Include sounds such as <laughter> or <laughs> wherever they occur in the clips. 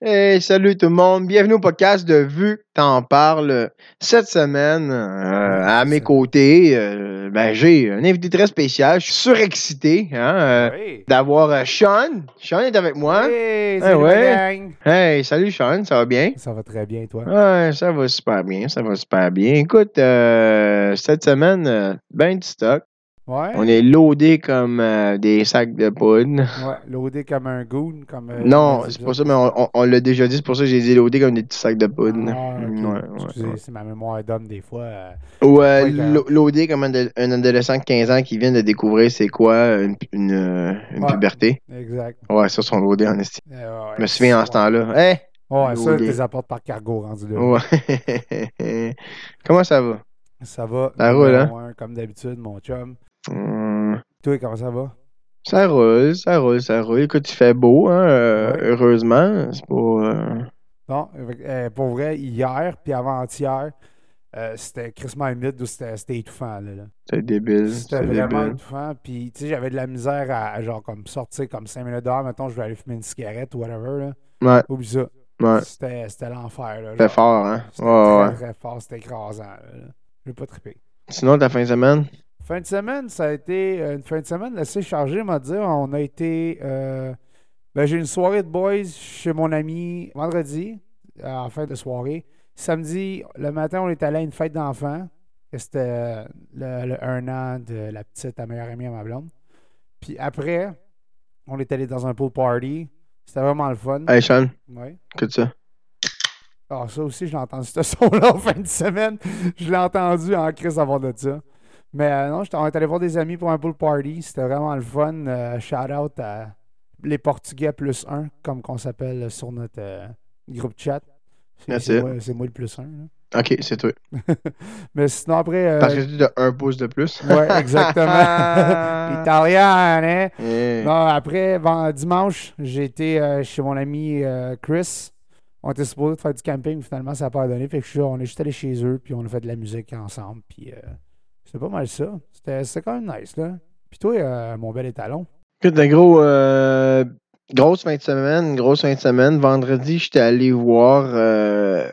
Hey, salut tout le monde. Bienvenue au podcast de Vu t'en parle. Cette semaine, euh, à mes côtés, euh, ben, j'ai un invité très spécial. Je suis surexcité hein, euh, Oui. d'avoir Sean. Sean est avec moi. Hey, Ah salut ouais? Hey, salut Sean, ça va bien? Ça va très bien, toi. Ouais, ça va super bien, ça va super bien. Écoute, cette semaine, ben du stock. Ouais. On est loadé comme euh, des sacs de poudre. Ouais, loadé comme un goon, comme. euh, Non, c'est pas ça, mais on, on- on l'a déjà dit, c'est pour ça que j'ai dit loadé comme des petits sacs de poudre. Ah. Ouais, Excusez, ouais. c'est ma mémoire d'homme des fois. euh, Ou euh, loadé comme un, ado- un adolescent de 15 ans qui vient de découvrir c'est quoi une, une, euh, une puberté. exact. Ouais, ça, sont loadés en esti. Euh, ouais, Je me souviens en ce temps-là. Hey! Ouais, ça, loadé. tu les apportes par cargo rendu là. Ouais. <laughs> Comment ça va? Ça va. Ça roule, hein? comme d'habitude, mon chum. Hum, Toi, comment ça va? ça roule, ça roule, ça roule. Écoute, il fait beau, hein, euh, Ouais. heureusement. C'est pas. euh, Non, euh, pour vrai, hier puis avant-hier, euh, c'était crissement humide c'était c'était étouffant. Là, là. C'est débile. C'était vraiment débile. étouffant. Puis, tu sais, j'avais de la misère à, à, genre, comme sortir comme 5 minutes dehors. Mettons, je vais aller fumer une cigarette ou whatever. Là. Ouais, Oublie ça. ouais. C'était c'était l'enfer. là, C'était fort, hein? C'était Ouais, très, ouais. très fort. C'était écrasant. Là, là. Je vais pas triper. Sinon, ta fin de semaine? Fin de semaine, ça a été euh, une fin de semaine assez chargée, m'a dire. On a été. euh, ben, j'ai une soirée de boys chez mon ami vendredi, en fin de soirée. Samedi, le matin, on est allé à une fête d'enfants. C'était euh, le, le un an de la petite, la meilleure amie à ma blonde. Puis après, on est allé dans un pool party. C'était vraiment le fun. Hey, Sean, Ouais. écoute ça? Ah, ça aussi, je l'ai entendu, ce <laughs> son-là, en fin de semaine. Je l'ai entendu en crise avant de ça. Mais euh, non, j'étais- on est allé voir des amis pour un pool party. C'était vraiment le fun. Euh, shout out à les Portugais plus un, comme qu'on s'appelle sur notre euh, groupe chat. C'est- moi, le plus un. là. Ok, c'est toi. <laughs> Mais sinon, après. euh, Parce que tu as un pouce de plus. Ouais, exactement. <laughs> Italien, hein? Non, après, dimanche, j'ai été chez mon ami Chris. On était supposé faire du camping, finalement, ça n'a pas donné. Fait que je suis- on est juste allé chez eux, puis on a fait de la musique ensemble. Puis c'était pas mal ça. C'était quand même nice, là. Puis toi, euh, mon bel étalon. Écoute, un gros, euh, grosse fin de semaine, grosse fin de semaine. Vendredi, j'étais allé voir euh,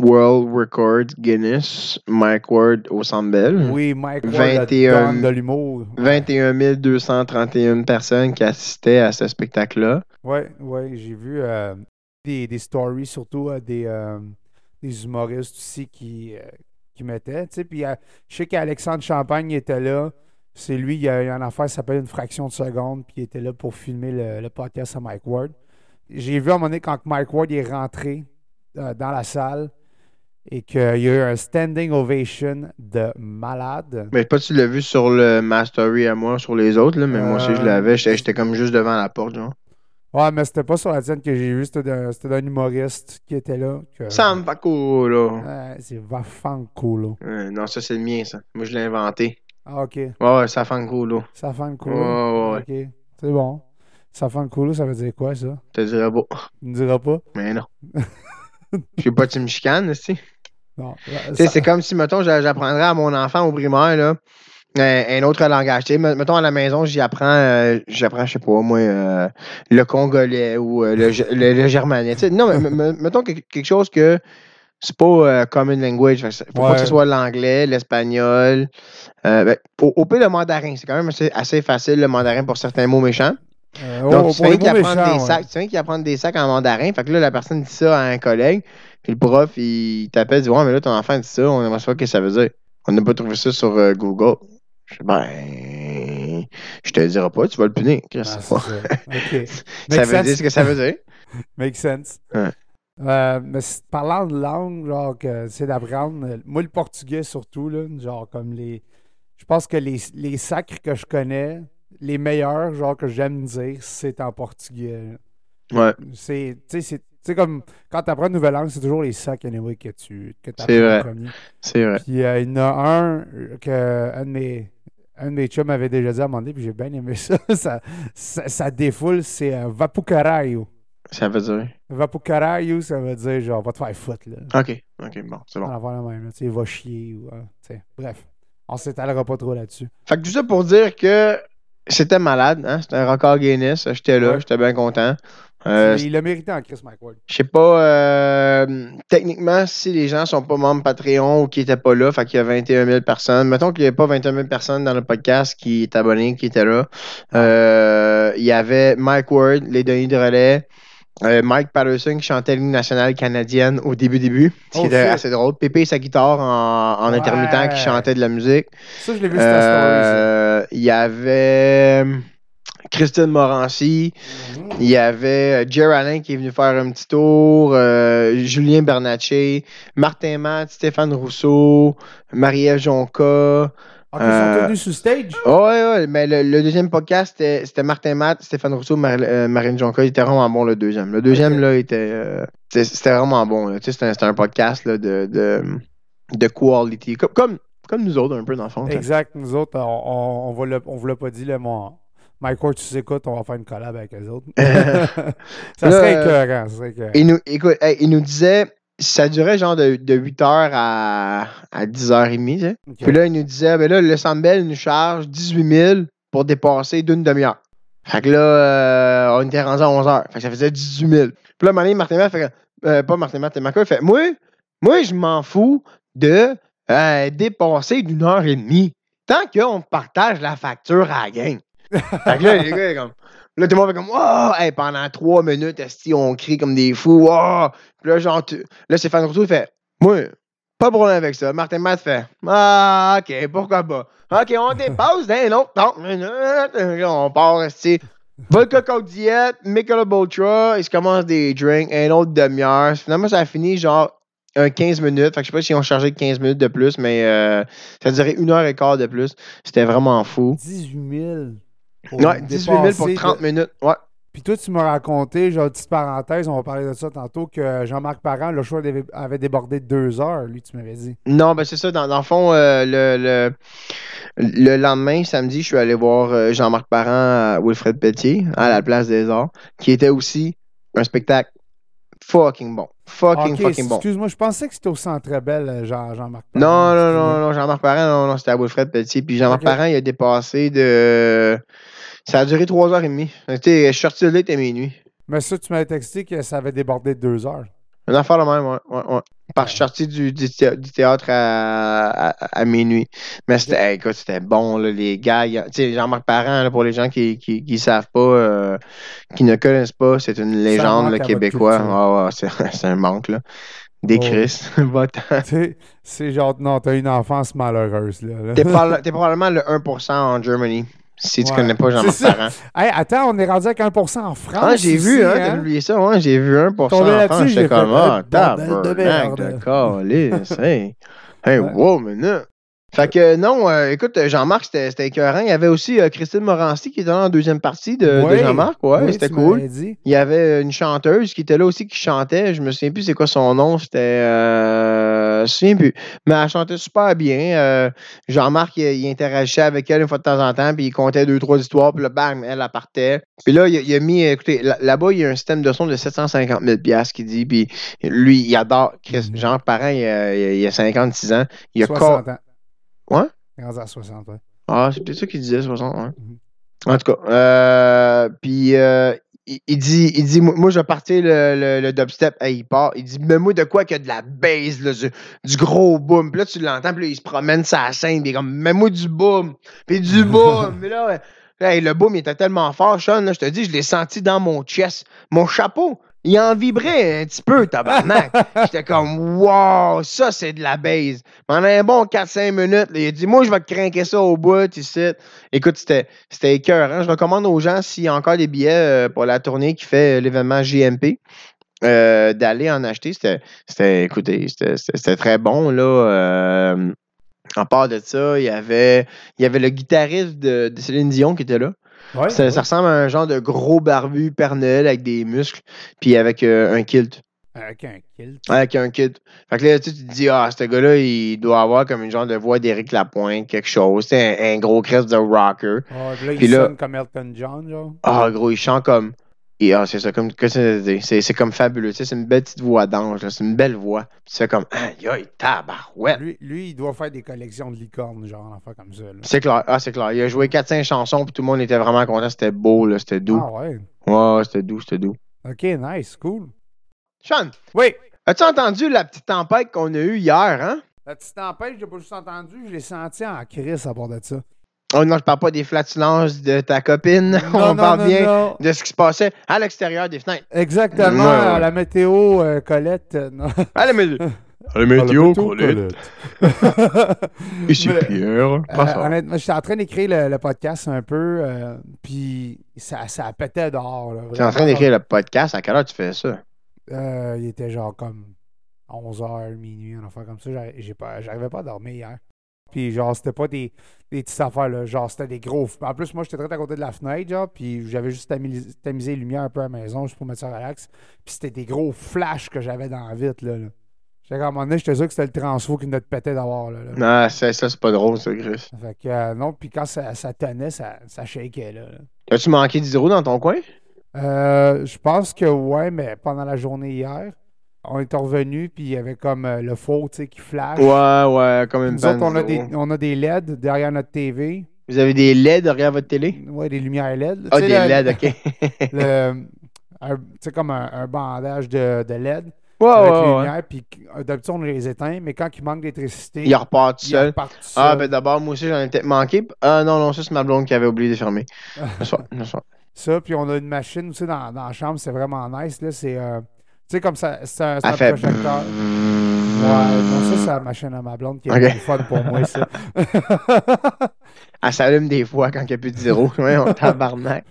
World Record Guinness, Mike Ward au Centre Bell. Oui, Mike Ward, 21 le don de l'humour. 21 231 personnes qui assistaient à ce spectacle-là. Ouais, ouais, j'ai vu des, des stories, surtout des, des humoristes aussi qui, sais. Puis euh, je sais qu'Alexandre Champagne était là. C'est lui, il y a, une affaire qui s'appelle Une fraction de seconde, puis il était là pour filmer le, le podcast à Mike Ward. J'ai vu à un moment donné quand Mike Ward est rentré euh, dans la salle et qu'il y a eu un standing ovation de malade. Mais pas si tu l'as vu sur le Mastery à moi, sur les autres, là, mais moi aussi je Euh, l'avais. J'étais comme juste devant la porte, genre. Ouais, mais c'était pas sur la scène que j'ai vu, c'était d'un humoriste qui était là. que- là. Ouais, c'est. Euh, non, ça c'est le mien, ça. Moi je l'ai inventé. Ah, ok. Ouais, ouais, là. Safanko. Ouais, ouais. Ok. C'est bon. Safanko, ça veut dire quoi, ça? Je te dirais pas. Tu me diras pas? Mais non. <laughs> Je sais pas, tu me chicanes. Non. Tu sais, c'est comme si, mettons, j'a- j'apprendrais à mon enfant au primaire, là, un, un autre langage. Tu sais, me- mettons, à la maison, j'y apprends, euh, j'apprends, je sais pas, moi, euh, le congolais ou euh, le, le, le germanais. Non, mais me- me- mettons que- quelque chose que c'est pas euh, common language. Faut pas que ce soit l'anglais, l'espagnol. Euh, ben, au, au pire, le mandarin. C'est quand même assez, assez facile, le mandarin, pour certains mots méchants. Donc, oh, tu mots apprendre méchants, des sacs, tu apprendre des sacs en mandarin. Fait que là, la personne dit ça à un collègue, puis le prof, il t'appelle, il dit Ouais, mais là, ton enfant dit ça, on aimerait savoir ce que ça veut dire. On n'a pas trouvé ça sur Google. Je dis, ben, je te le dirai pas, tu vas le punir. Ah, c'est ça. <laughs> Veut dire ce que ça veut dire. <laughs> Make sense. Ouais. Euh, mais c'est- parlant de langue, genre, que c'est d'apprendre, euh, moi, le portugais surtout, là, genre, comme les. Je pense que les, les sacres que je connais, les meilleurs, genre, que j'aime dire, c'est en portugais. là. Ouais, C'est, tu sais, c'est- tu sais, comme quand tu apprends une nouvelle langue, c'est toujours les sacs anyway que tu que C'est vrai. en premier. c'est vrai. Puis euh, il y en a un que un de mes, un de mes chums avait déjà dit à un moment donné, puis j'ai bien aimé ça. <laughs> ça, ça, ça défoule, c'est euh, Vapucarayo. Ça veut dire? Vapucarayo, ça veut dire genre, va te faire foutre, là. Ok, ok, bon, c'est bon. On va la même, là, tu sais, va chier ou. euh, bref. On s'étalera pas trop là-dessus. Fait que tout ça pour dire que c'était malade, hein? C'était un record Guinness. J'étais là, Ouais. j'étais bien content. Euh, il l'a mérité en Chris Mike Ward. Je sais pas, euh, techniquement, si les gens sont pas membres Patreon ou qui étaient pas là, fait qu'il y a 21 000 personnes. Mettons qu'il n'y avait pas 21 000 personnes dans le podcast qui est abonné, qui étaient là. Euh, il y avait Mike Ward, les Denis de relais. euh, Mike Patterson qui chantait l'hymne nationale canadienne au début début, ce qui Oh, était shit. assez drôle. Pépé sa guitare en, en Ouais. intermittent qui chantait de la musique. Ça, je l'ai vu sur ta story. ça. Euh, Il y avait Christine Morancy. Mhm. Il y avait euh, Jer Allen qui est venu faire un petit tour, euh, Julien Bernatchez, Martin Matt, Stéphane Rousseau, Marie-Ève Jonca. Ok, ils sont euh, venus sur stage? Oh, ouais, ouais, mais le, le deuxième podcast, c'était Martin Matt, Stéphane Rousseau, Mar- euh, Marine Jonca. Il était vraiment bon, le deuxième. Le deuxième, là, était, euh, c'était vraiment bon. là. Tu sais, C'était un, podcast là, de, de, de quality. Comme, comme, comme nous autres, un peu, dans le fond. Exact. Nous autres, on, on, on, le- vous l'a pas dit, là, mon Mike Ward, tu sais quoi, on va faire une collab avec eux autres. <laughs> ça Là, serait euh, écœurant. Ça serait écœurant. Il nous, écoute, hey, il nous disait, ça durait genre de, de 8h à, à 10h30. tu sais. Ok. Puis là, il nous disait, ben là, le Sambel nous charge 18 000 pour dépasser d'une demi-heure. Fait que là, euh, on était rendu à 11 h Fait que ça faisait 18 000. Puis là, Mané Martin Matt fait, euh, pas Martin Matt, Marco, il fait, moi, moi, je m'en fous de euh, dépasser d'une heure et demie. Tant qu'on partage la facture à la gang. Là, les gars, là, tout le monde fait comme, oh, pendant trois minutes, esti, on crie comme des fous, oh. Là, genre, tu- là, Stéphane Rousseau, il fait, moi, pas de problème avec ça. Martin Matt fait Ah, ok, pourquoi pas? Ok, on dépasse d'un autre 30 minutes. On part, esti. Vodka Coke Diet, Michelob Ultra, il se commence des drinks, un autre demi-heure. Finalement, ça a fini genre un 15 minutes. Fait que je sais pas si on chargé 15 minutes de plus, mais euh, ça durait une heure et quart de plus. C'était vraiment fou. 18 000. Ouais, 18 000 pour dépasser 30 de- minutes. Ouais. Puis toi, tu m'as raconté, genre, petite parenthèse, on va parler de ça tantôt, que Jean-Marc Parent, le choix avait, débordé de deux heures, lui, tu m'avais dit. Non, ben c'est ça. Dans, dans le fond, euh, le, le, le lendemain, samedi, je suis allé voir euh, Jean-Marc Parent à Wilfred Pelletier, à la place des Arts, qui était aussi un spectacle fucking bon. Fucking, fucking bon. excuse-moi, je pensais que c'était au Centre Belle, euh, Jean- Jean-Marc Non, Parent. non, excuse-moi. non, non, Jean-Marc Parent, non, non, c'était à Wilfred Pelletier. Puis Jean-Marc. Parent, il a dépassé de. Ça a duré trois heures et demie. Sais, Je suis sorti de là, il était minuit. Mais ça, tu m'avais texté que ça avait débordé de deux heures. Une affaire de même, ouais. ouais, ouais. Parce que je suis sorti du, du thé- du théâtre à, à, à minuit. Mais c'était, hey, écoute, c'était bon, là, les gars. Tu sais, Jean-Marc Parent, là, pour les gens qui qui, qui savent pas, euh, qui ne connaissent pas, c'est une légende à votre québécois. Ah, ouais, c'est, <laughs> c'est un manque, là. Des Oh. Chris. <laughs> Va-t'en. Tu sais, c'est genre, non, t'as une enfance malheureuse, là. là. T'es <laughs> probablement le 1% en Germany. Si tu Ouais. connais pas Jean-Marc. Hey, attends, on est rendu avec 1% en France. Ah, j'ai vu, hein, t'as oublié ça, ouais, j'ai vu 1% en France. J'étais comme, ah, de tabarnak de merde. calice, hey. Hey, Ouais. wow, maintenant. Fait que non, euh, écoute, Jean-Marc, c'était écœurant. Il y avait aussi euh, Christine Morancy qui était là en deuxième partie de. Jean-Marc. Ouais, Oui, c'était cool. dit. Il y avait une chanteuse qui était là aussi qui chantait. Je me souviens plus c'est quoi son nom. C'était. Euh, je me souviens plus. Mais elle chantait super bien. Euh, Jean-Marc, il, il interagissait avec elle une fois de temps en temps. Puis il comptait deux, trois histoires. Puis là, bang, elle, elle partait. Puis là, il, a- il a mis. Écoutez, là- là-bas, il y a un système de son de 750 000 qui dit. Puis lui, il adore. Mhm. Jean Parent, il a, il a- il a 56 ans. Il a 60 ans. Ouais? Rendu à 60 ans. Ah, c'est peut-être ça qu'il disait, 60, ouais. Mhm. En tout cas, euh, puis euh, il, il dit, il dit moi, moi, je vais partir le, le, le dubstep. Hey, il part. Il dit, mets-moi de quoi qu'il y a de la bass, là, du, du gros boom. Puis là, tu l'entends, puis là, il se promène sa scène, puis il est comme, mets-moi du boom. Puis du <laughs> boom. mais là, ouais, hey, le boom, il était tellement fort, Sean, là, je te dis, je l'ai senti dans mon chest. Mon chapeau, il en vibrait un petit peu, tabarnak. <laughs> J'étais comme, wow, ça, c'est de la base. Pendant un bon 4-5 minutes, là, il a dit, moi, je vais te craquer ça au bout, ici. Écoute, c'était écœurant. Je recommande aux gens, s'il y a encore des billets euh, pour la tournée qui fait euh, l'événement JMP, euh, d'aller en acheter. C'était, écoutez, c'était- très bon, là. En part de ça, il y avait, il y avait le guitariste de, de Céline Dion qui était là. Ouais, Ça, ouais. ça ressemble à un genre de gros barbu Père Noël avec des muscles, puis avec euh, un kilt. Avec un kill. Avec un kit. Fait que là, tu te dis, ah, ce gars-là, il doit avoir comme une genre de voix d'Éric Lapointe, quelque chose. C'est un, un gros crest de rocker. Ah, puis là, Puis il là- sonne comme Elton John, genre. Ah, gros, il chante comme. Et, ah, c'est ça, comme que c'est c'est- c'est comme fabuleux. Tu sais, c'est une belle petite voix d'ange, c'est une belle voix. Puis tu fais comme, aïe, aïe, tabarouette. Lui, lui, il doit faire des collections de licornes, genre, affaire comme ça. C'est clair, ah, c'est clair. Il a joué 4-5 chansons, puis tout le monde était vraiment content. C'était beau, là, c'était doux. Ah ouais. Ouais, c'était doux, c'était doux. Ok, nice, cool. Sean, Oui. as-tu entendu la petite tempête qu'on a eue hier, hein? La petite tempête, je l'ai pas juste entendu, je l'ai senti en crise à part de ça. Oh non, je parle pas des flatulences de ta copine. Non, <laughs> On non, parle non, bien non. de ce qui se passait à l'extérieur des fenêtres. Exactement, la météo, euh, Colette. euh, non. Allez, mais... Ah, la météo, Colette. <laughs> Ici Mais- Pierre. Euh, honnêtement, j'étais en train d'écrire le, le podcast un peu, euh, puis ça, ça pétait dehors. là, Tu es en train d'écrire le podcast. À quelle heure tu fais ça? Euh, il était genre comme 11h, minuit, un affaire comme ça. J'arri- j'ai pas- J'arrivais pas à dormir hier. Puis genre, c'était pas des, des petites affaires, là. Genre, c'était des gros. En plus, moi, j'étais très à côté de la fenêtre, genre, puis j'avais juste tamis- tamisé les lumières un peu à la maison, juste pour mettre ça relax. Puis c'était des gros flashs que j'avais dans la vitre, là. là. J'étais comme, à un moment donné, j'étais sûr que c'était le transfo qui de péter d'avoir, là. là. Non, ça, c'est pas drôle, ça, Chris. Fait que, euh, non, puis quand ça, ça tenait, ça, ça shakeait, là. là. As-tu manqué d'hydro dans ton coin? Euh, je pense que ouais, mais pendant la journée hier, on est revenu puis il y avait comme euh, le faux, tu sais, qui flash. Ouais, ouais, comme une Nous autres, on a, des, on a des LED derrière notre TV. Vous avez des LED derrière votre télé? Ouais, des lumières LED. Ah, des le- LED, OK. <laughs> sais, comme un, un bandage de, de LED ouais, avec ouais, les ouais. lumières. Puis euh, d'habitude, on les éteint, mais quand il manque d'électricité, Il repart tout il seul. repart tout Ah, seul. ben d'abord, moi aussi, j'en ai peut-être manqué. Ah, non, non, ça, c'est ma blonde qui avait oublié de fermer. <laughs> Le soir, le soir. Ça, puis on a une machine aussi dans, dans la chambre, c'est vraiment nice. Là, c'est, euh, sais, comme ça, c'est un, fait. projecteur. Ouais, non, ça, c'est la machine à ma blonde qui est Ok. le fun pour moi, ça. <laughs> Elle s'allume des fois quand il n'y a plus de zéro. Ouais, on tabarnak.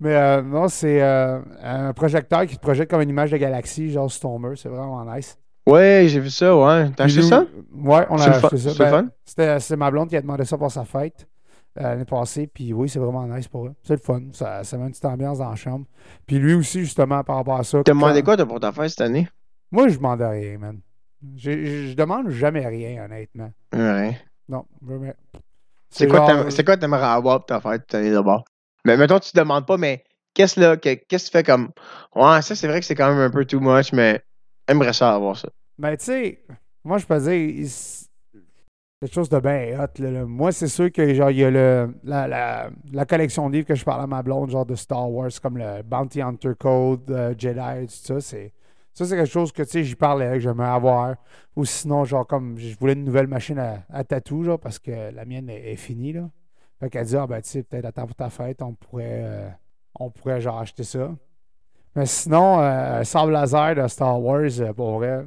Mais euh, non, c'est euh, un projecteur qui te projette comme une image de galaxie, genre sur ton mur. C'est vraiment nice. Ouais, j'ai vu ça, ouais. T'as acheté ça? Ouais, on a acheté ça. Ben, fun? c'était- C'est ma blonde qui a demandé ça pour sa fête l'année passée. Puis oui, c'est vraiment nice pour eux. C'est le fun. Ça, ça met une petite ambiance dans la chambre. Puis lui aussi, justement, par rapport à ça. T'as demandé quoi pour ta fête cette année? Moi, je demande rien, man. Je, demande jamais rien, honnêtement. Ouais. Non, jamais. C'est quoi quoi t'aimerais avoir pour ta fête cette année d'abord? Mais mettons, tu te demandes pas, mais qu'est-ce là, que- qu'est-ce que tu fais comme. Ouais, ça, c'est vrai que c'est quand même un peu too much, mais aimerais ça avoir ça. Ben, tu sais, moi, je peux dire, quelque chose de bien hot. là. Moi, c'est sûr que, genre, il y a le, la, la, la collection de livres que je parle à ma blonde, genre de Star Wars, comme le Bounty Hunter Code, euh, Jedi, tout ça. C'est, ça, c'est quelque chose que, tu sais, j'y parlais, que j'aimerais avoir. Ou sinon, genre, comme, je voulais une nouvelle machine à, à tatou, genre, parce que la mienne est, finie, là. Fait qu'elle dit, ah, ben, tu sais, peut-être attends pour ta fête, on pourrait, euh, on pourrait, genre, acheter ça. Mais sinon, euh, sable laser de Star Wars, euh, pour vrai,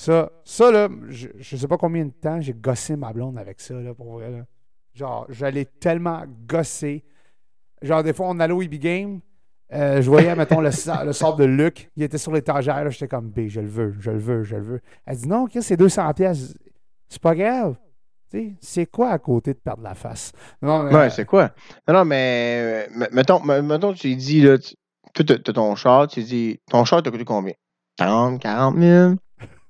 ça, ça là, je, je sais pas combien de temps j'ai gossé ma blonde avec ça, là, pour vrai. Là. Genre, j'allais tellement gosser. Genre, des fois, on allait au EB Game, euh, je voyais, mettons, le, le sable de Luc, il était sur l'étagère, j'étais comme, B, je le veux, je le veux, je le veux. Elle dit, non, Chris, c'est 200 pièces. C'est pas grave. C'est quoi à côté de perdre la face? Non, mais, Ouais, c'est quoi? Non, non, mais euh, me- mettons, me- mettons, tu dis, là, tu, t'as t'as ton char, tu dis, ton char t'a coûté combien? 30, 40 000?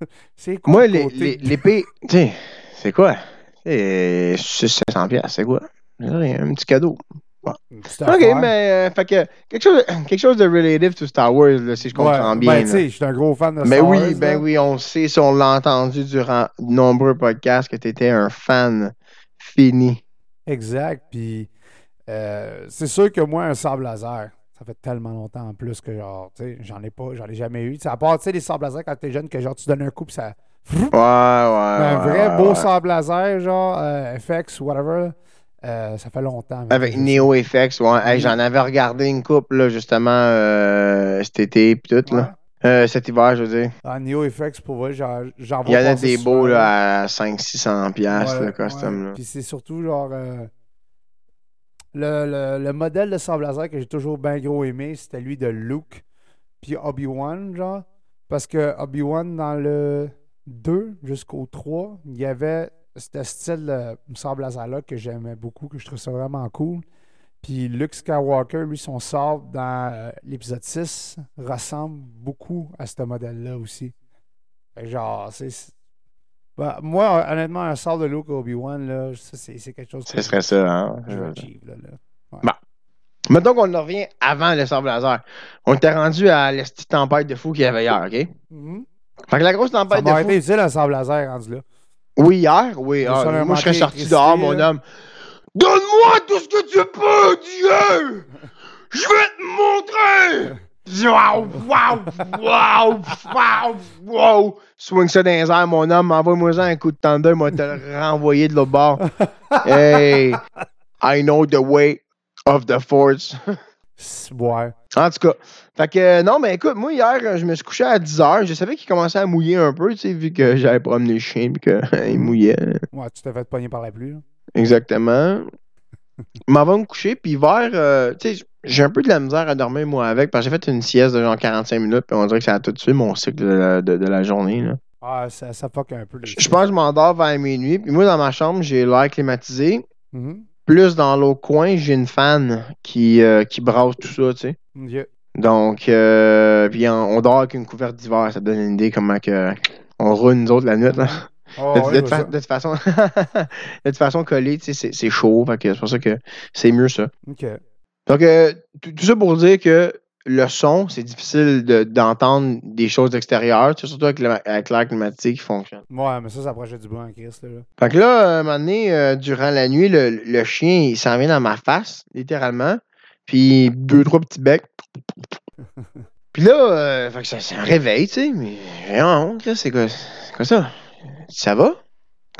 <laughs> c'est quoi Moi, l'épée, tu sais, c'est quoi? C'est 700 pièces, c'est quoi? Un petit cadeau. Ok, mais euh, fait que quelque chose, <clears throat> quelque chose de relative to Star Wars, là, si je comprends Ouais, bien. Ben, tu sais, je suis un gros fan de Mais Star oui, Wars, ben là. oui, on sait, si on l'a entendu durant de nombreux podcasts, que tu étais un fan fini. Exact. Puis euh, c'est sûr que moi, un sable laser, ça fait tellement longtemps en plus que genre, tu sais, j'en ai pas, j'en ai jamais eu. Tu sais, à part, tu sais, les sables laser quand t'es jeune, que genre, tu donnes un coup, puis ça. Ouais, ouais. Un ouais, vrai ouais, beau ouais. sable laser, genre, euh, FX, whatever, euh, ça fait longtemps. Avec Neo FX, ouais. Hey, J'en avais regardé une coupe, là, justement, euh, cet été, pis tout, là. Euh, cet hiver, je veux dire. Ah, Neo FX, pour vrai, j'en j'en Il y en vois a des beaux, là, à 500-600$, piastres, Ouais, le costume, là. Puis c'est surtout genre. Le, le- le modèle de sable laser que j'ai toujours bien gros aimé, c'était lui de Luke, puis Obi-Wan, genre. Parce que Obi-Wan, dans le 2 jusqu'au 3, il y avait ce style de sable laser-là que j'aimais beaucoup, que je trouve ça vraiment cool. Puis Luke Skywalker, lui, son sable dans euh, l'épisode 6 ressemble beaucoup à ce modèle-là aussi. Fait que genre, c'est. Bah, moi, honnêtement, un sort de Luke Obi-Wan, là, ça, c'est quelque chose que Ce serait ça, hein. là. Mettons qu'on en revient avant le sable laser. On était rendu à la petite tempête de fou qu'il y avait hier, OK? Mhm. Fait que la grosse Ça tempête de fou. été utile un sable laser rendu là. Oui, hier, oui. Le ah, moi, je serais sorti dehors, mon homme. Donne-moi tout ce que tu peux, Dieu! Je vais te montrer! Wow, wow, wow, wow, wow. Swing ça dans les airs, mon homme, envoie-moi un coup de thunder, moi te le renvoyer de l'autre bord. Hey, I know the way of the force. Ouais. En tout cas, fait que non, mais écoute, moi hier, je me suis couché à 10h. Je savais qu'il commençait à mouiller un peu, tu sais, vu que j'avais promené le chien et qu'il <laughs> mouillait. Ouais, tu t'es fait pogner par la pluie. là. Exactement. M'en vais me coucher, puis vers, euh, tu sais, j'ai un peu de la misère à dormir, moi, avec, parce que j'ai fait une sieste de genre 45 minutes, puis on dirait que ça a tout de suite mon cycle de la, de- de la journée, là. Ah, ça, ça fuck un peu. Je je pense que je m'endors vers minuit, puis moi, dans ma chambre, j'ai l'air climatisé. Mhm. Plus dans l'autre coin, j'ai une fan qui, euh, qui brasse tout ça, tu sais. Donc, euh, puis on, on dort avec une couverte d'hiver, ça donne une idée comment que on roule nous autres la nuit, là. Ah, De, de toute de façon, <laughs> de toute façon, collé, tu sais, c'est- chaud, c'est pour ça que c'est mieux ça. ça. Donc, euh, tout ça pour dire que le son, c'est difficile de- d'entendre des choses extérieures, tu sais, surtout avec, le- avec l'air climatique qui fonctionne. Ouais, mais ça, ça approchait du bruit en Christ. Là. Fait que là, euh, un moment donné, euh, durant la nuit, le, le chien, il s'en vient dans ma face, littéralement. Puis deux, trois petits becs. <laughs> Puis là, euh, fait que ça- c'est un réveil, tu sais. Mais j'ai honte, c'est quoi, c'est quoi ça? Ça va?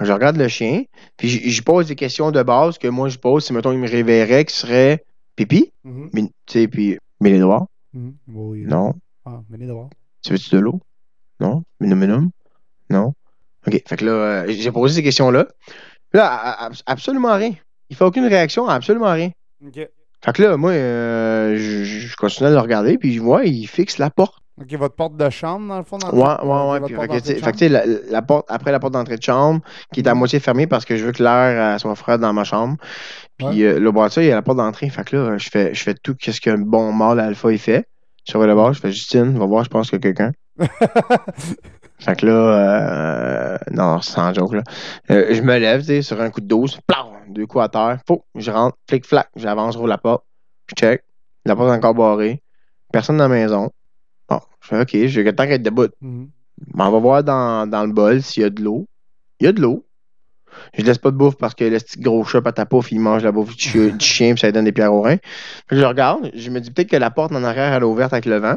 Je regarde le chien, puis j- j'y pose des questions de base que moi je pose si, mettons, il me réveillerait, qui serait pipi, mais, tu sais, puis mets les doigts. Mhm. Oui. Non. Ah, de voir. Tu veux-tu de l'eau? Non. Minum, minum? Non. OK. Fait que là, euh, j'ai posé ces questions-là. Là, absolument rien. Il fait aucune réaction absolument rien. Ok. Fait que là, moi, euh, je, je continue à le regarder, puis je vois, il fixe la porte. Ok, votre porte de chambre, dans le fond. Dans Ouais, ouais, Ok, ouais. Puis, fait que, tu que, la, la porte, après la porte d'entrée de chambre, qui est à Mhm. moitié fermée parce que je veux que l'air euh, soit frais dans ma chambre. Puis euh, le boîtier, il y a la porte d'entrée. Fait que là, je fais, je fais tout ce qu'un bon mâle alpha il fait. Je surveille le bord, je fais Justine, va voir, je pense qu'il y a quelqu'un. <laughs> Fait que là, euh, non, sans joke, là. Euh, je me lève, tu sais, sur un coup de 12, plam, deux coups à terre, fou, je rentre, flic, flac, j'avance, roule la porte, je check, la porte est encore barrée, personne dans la maison. Bon, je fais OK, j'ai le temps qu'elle être debout. Mais on va voir dans, dans le bol s'il y a de l'eau. Il y a de l'eau. Je laisse pas de bouffe parce que le petit gros chat à ta pouf, il mange la bouffe du chien, <laughs> du chien puis ça lui donne des pierres au rein. Fait que je regarde, je me dis peut-être que la porte en arrière, elle est ouverte avec le vent.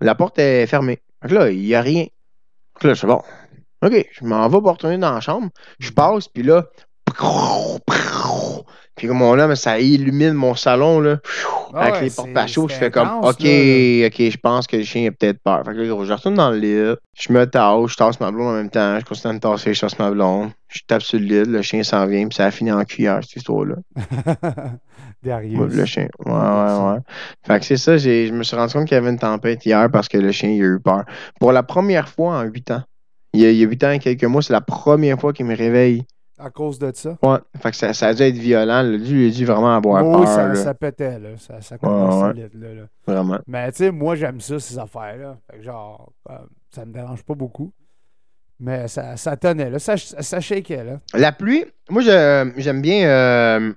La porte est fermée. Fait que là, il y a rien. Que là, c'est bon. OK, je m'en vais pour retourner dans la chambre. Je passe, puis là, puis comme mon homme, ça illumine mon salon, là. Ah avec ouais, les portes à chaud, je fais comme, OK, là, OK, je pense que le chien a peut-être peur. Fait que là, gros, je retourne dans le lit, je me tasse, je tasse ma blonde en même temps, je continue à me tasser, je tasse ma blonde, je tape sur le lit, le chien s'en vient, puis ça a fini en cuillère, cette histoire-là. <laughs> Darius. Le chien. Ouais, ouais, ouais. Fait que c'est ça, je me suis rendu compte qu'il y avait une tempête hier parce que le chien, il a eu peur. Pour la première fois en huit ans. Il y a huit ans et quelques mois, c'est la première fois qu'il me réveille. À cause de ça. Ouais. Fait que ça, ça a dû être violent. là. Lui, il a dû vraiment avoir Oh, peur. ça, là. ça pétait, là. Ça, ça commençait ouais. solide, là, là. Vraiment. Mais tu sais, moi, j'aime ça, ces affaires-là. Fait que genre, euh, ça me dérange pas beaucoup. Mais ça, ça tenait, là. Ça, ça shakeait, là. La pluie, moi, je- j'aime bien. euh,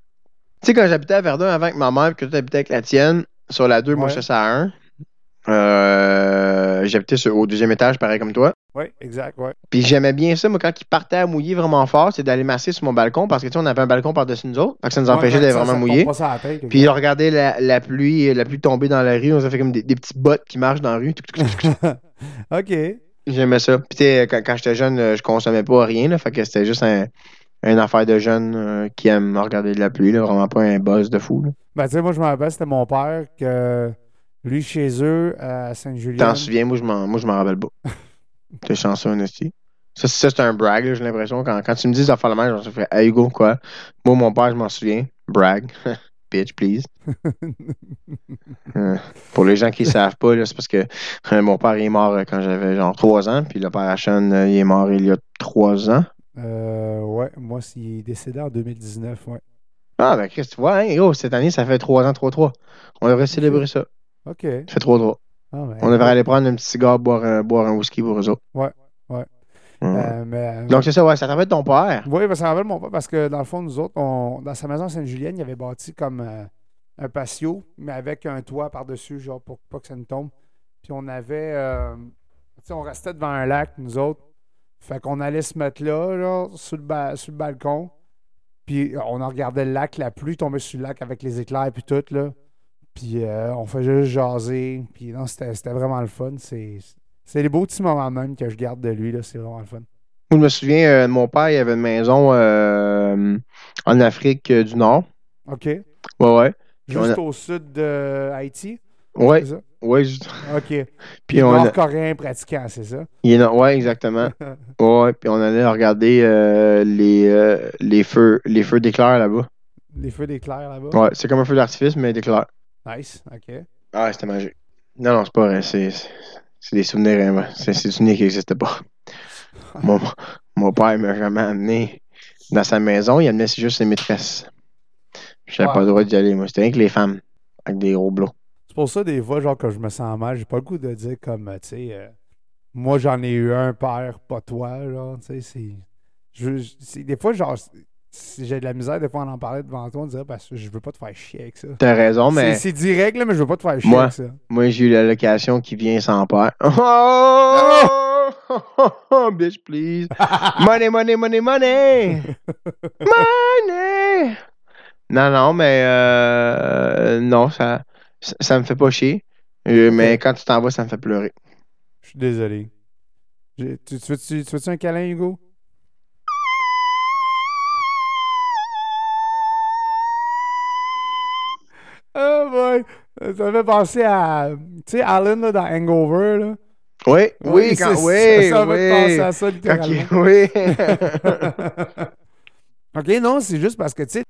tu sais, quand j'habitais à Verdun avant avec ma mère, que tu habitais avec la tienne, sur la 2, moi, Ouais. j'étais à 1. Euh, j'habitais sur- au deuxième étage, pareil comme toi. Oui, exact, ouais. Puis j'aimais bien ça, moi, quand il partait à mouiller vraiment fort, c'est d'aller masser sur mon balcon parce que, tu sais, on avait un balcon par-dessus nous autres. Fait que ça nous empêchait Ouais, d'être vraiment tête, Puis regarder la, la pluie, la pluie tomber dans la rue, on s'est fait comme des, des petits bottes qui marchent dans la rue. <laughs> OK. J'aimais ça. Puis quand, quand j'étais jeune, euh, je consommais pas rien, là, fait que c'était juste un, une affaire de jeune euh, qui aime regarder de la pluie, là, vraiment pas un buzz de fou. là. Ben, tu sais, moi, je me rappelle, c'était mon père que lui, chez eux, à Saint-Julien. T'en souviens, moi je m'en rappelle pas. <laughs> T'es chanceux, Honesty. Ça, c'est- ça, c'est un brag, là, j'ai l'impression. Quand, quand tu me dis des affaires la même, je fais Hey Hugo, quoi? Moi, mon père, je m'en souviens. Brag. <laughs> Bitch, please. <laughs> Euh, pour les gens qui ne savent pas, c'est parce que euh, mon père il est mort euh, quand j'avais genre 3 ans, puis le père Hachon, il est mort il y a 3 ans. Euh, ouais, moi, il est décédé en 2019, ouais. Ah, ben, Chris, tu vois, hein, cette année, ça fait 3 ans, 3-3. On devrait célébrer ça. OK. Ça fait 3-3. Ah, ben, On devrait aller prendre un petit cigare, boire un, boire un whisky pour eux autres. Ouais, ouais. Ouais. euh, mais, Donc, c'est ça, ouais, ça t'appelle ton père. Oui, ben, ça rappelle mon père parce que dans le fond, nous autres, on- dans sa maison Sainte-Julienne, il avait bâti comme euh, un patio, mais avec un toit par-dessus, genre pour pas que ça nous tombe. Puis on avait. euh, on restait devant un lac, nous autres. Fait qu'on allait se mettre là, genre, sur le, ba- sur le balcon. Puis on en regardait le lac, la pluie tombait sur le lac avec les éclairs puis tout, là. Puis euh, on faisait juste jaser. Puis non, c'était vraiment le fun. C'est les beaux petits moments même que je garde de lui. C'est vraiment le fun. Je me souviens, euh, mon père, il avait une maison euh, en Afrique du Nord. OK. Ouais, ouais. Juste au sud de Haïti? Ouais, ouais. juste- OK. Puis on a- Nord-coréen pratiquant, c'est ça? il est ouais, exactement. <laughs> Ouais, puis on allait regarder euh, les, euh, les feux, les feux d'éclair là-bas. Les feux d'éclair là-bas? Ouais, c'est comme un feu d'artifice, mais d'éclair. Nice. OK. Ah, c'était magique. Non, non, c'est pas vrai. C'est, des souvenirs, hein, c'est, des souvenirs qui n'existaient pas. <laughs> Mon, mon père m'a jamais amené dans sa maison, il amenait juste ses maîtresses. J'avais Ouais. pas le droit d'y aller, moi. C'était rien que les femmes, avec des gros blots. C'est pour ça, des fois, genre, que je me sens mal, j'ai pas le goût de dire comme, tu sais, euh, moi, j'en ai eu un père, pas toi, genre, tu sais, c'est... Des fois, genre, j'ai de la misère, des fois, on en parlait devant toi, on dirait, parce que je veux pas te faire chier avec ça. T'as raison, mais C'est direct, là, mais je veux pas te faire chier Moi. avec ça. moi, j'ai eu la location qui vient sans père. <laughs> Oh! <laughs> Bitch, please. <laughs> Money, money, money, money! Money! Non, non, mais euh, non, ça, ça, ça me fait pas chier. Euh, Mais quand tu t'en vas, ça me fait pleurer. Je suis désolé. Tu, tu veux-tu tu veux-tu un câlin, Hugo? Boy! Ça me fait penser à. Tu sais, Alan là, dans Hangover. Là. Oui, oui, Ouais, quand, oui, ça, fait penser oui. à ça, littéralement. <laughs> oui. <laughs> ok, non, c'est juste parce que, tu sais,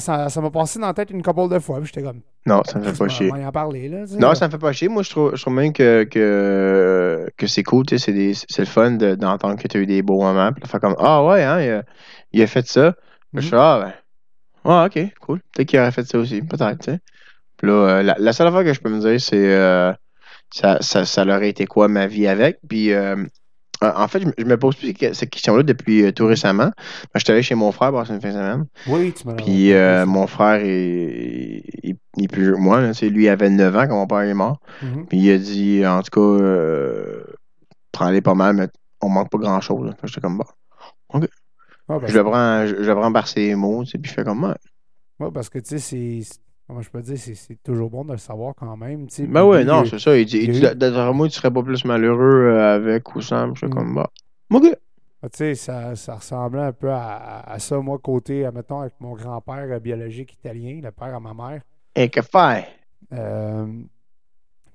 ça ça m'a passé dans la tête une couple de fois. Puis j'étais comme. non, ça me fait pas on chier. y en parler, là. Non, ça me fait pas chier. Moi, je trouve, je trouve même que, que, que c'est cool. tu sais, C'est le fun de- d'entendre que tu as eu des beaux moments. Puis faire comme Ah ouais, hein, il a, il a fait ça. Puis Je Mhm. fais Ah ben. Ah, ok, cool. Peut-être qu'il aurait fait ça aussi. Peut-être, tu sais. Puis là, euh, la, la seule fois que je peux me dire, c'est euh, ça, ça, ça aurait été quoi ma vie avec? Puis euh, en fait, je, me- pose plus cette question-là depuis tout récemment. Je suis allé chez mon frère passer une fin de semaine. Oui, tu m'as Puis euh, mon frère est, est plus vieux que moi. Là, lui, il avait 9 ans quand mon père est mort. Mhm. Puis il a dit, en tout cas, euh, prends-les pas mal, mais on manque pas grand-chose. J'étais comme, bah. Ouais, parce, Je le prends, je, je le prends par ses mots, puis je fais comme, ouais. ouais, parce que, tu sais, c'est. Comment je peux dire, c'est- toujours bon de le savoir quand même. tu sais. Ben lui, non, c'est ça. Il il moi, tu serais pas plus malheureux euh, avec ou sans. Puis J'étais Mm. comme, bah. Ah, Tu sais, ça, ça ressemblait un peu à, à- ça, moi, côté, admettons, avec mon grand-père euh, biologique italien, le père à ma mère. Et que faire? Euh,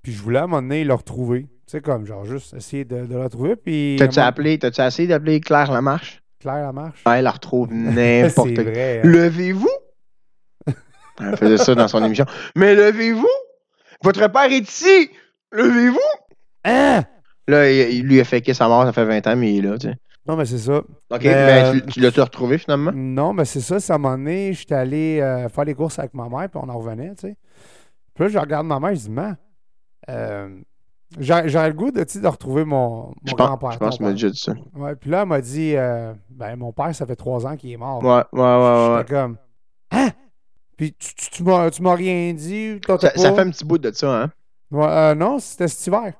puis je voulais à un moment donné le retrouver. Tu sais, comme, genre, juste essayer de, de le retrouver. Puis. T'as-tu moment- appelé, t'as-tu essayé d'appeler Claire Lamarche? Claire la marche. Ah, elle la retrouve <laughs> n'importe quoi. vrai. hein. Levez-vous! Elle faisait ça dans son <laughs> émission. Mais levez-vous! Votre père est ici! Levez-vous! Hein? Là, il, il lui a fait que sa mort, ça fait 20 ans, mais il est là, tu sais. Non, mais c'est ça. OK, Mais, mais euh, tu, tu l'as-tu retrouvé finalement? Non, mais c'est ça. Ça m'a donné, j'étais allé euh, faire les courses avec ma mère, puis on en revenait, tu sais. Puis là, je regarde ma mère, je dis, man, euh, j'ai j'aurais le goût de, tu sais, de retrouver mon, mon Je pense, grand-père. je pense ton que tu m'as père. déjà dit ça. Ouais, puis là, elle m'a dit, euh, ben, mon père, ça fait trois ans qu'il est mort. Ouais, ouais, ouais, ouais. J'étais comme, hein? Puis tu, tu, tu m'as tu m'as rien dit? Ça, fait un petit bout de ça, hein? Ouais, euh, non, c'était cet hiver.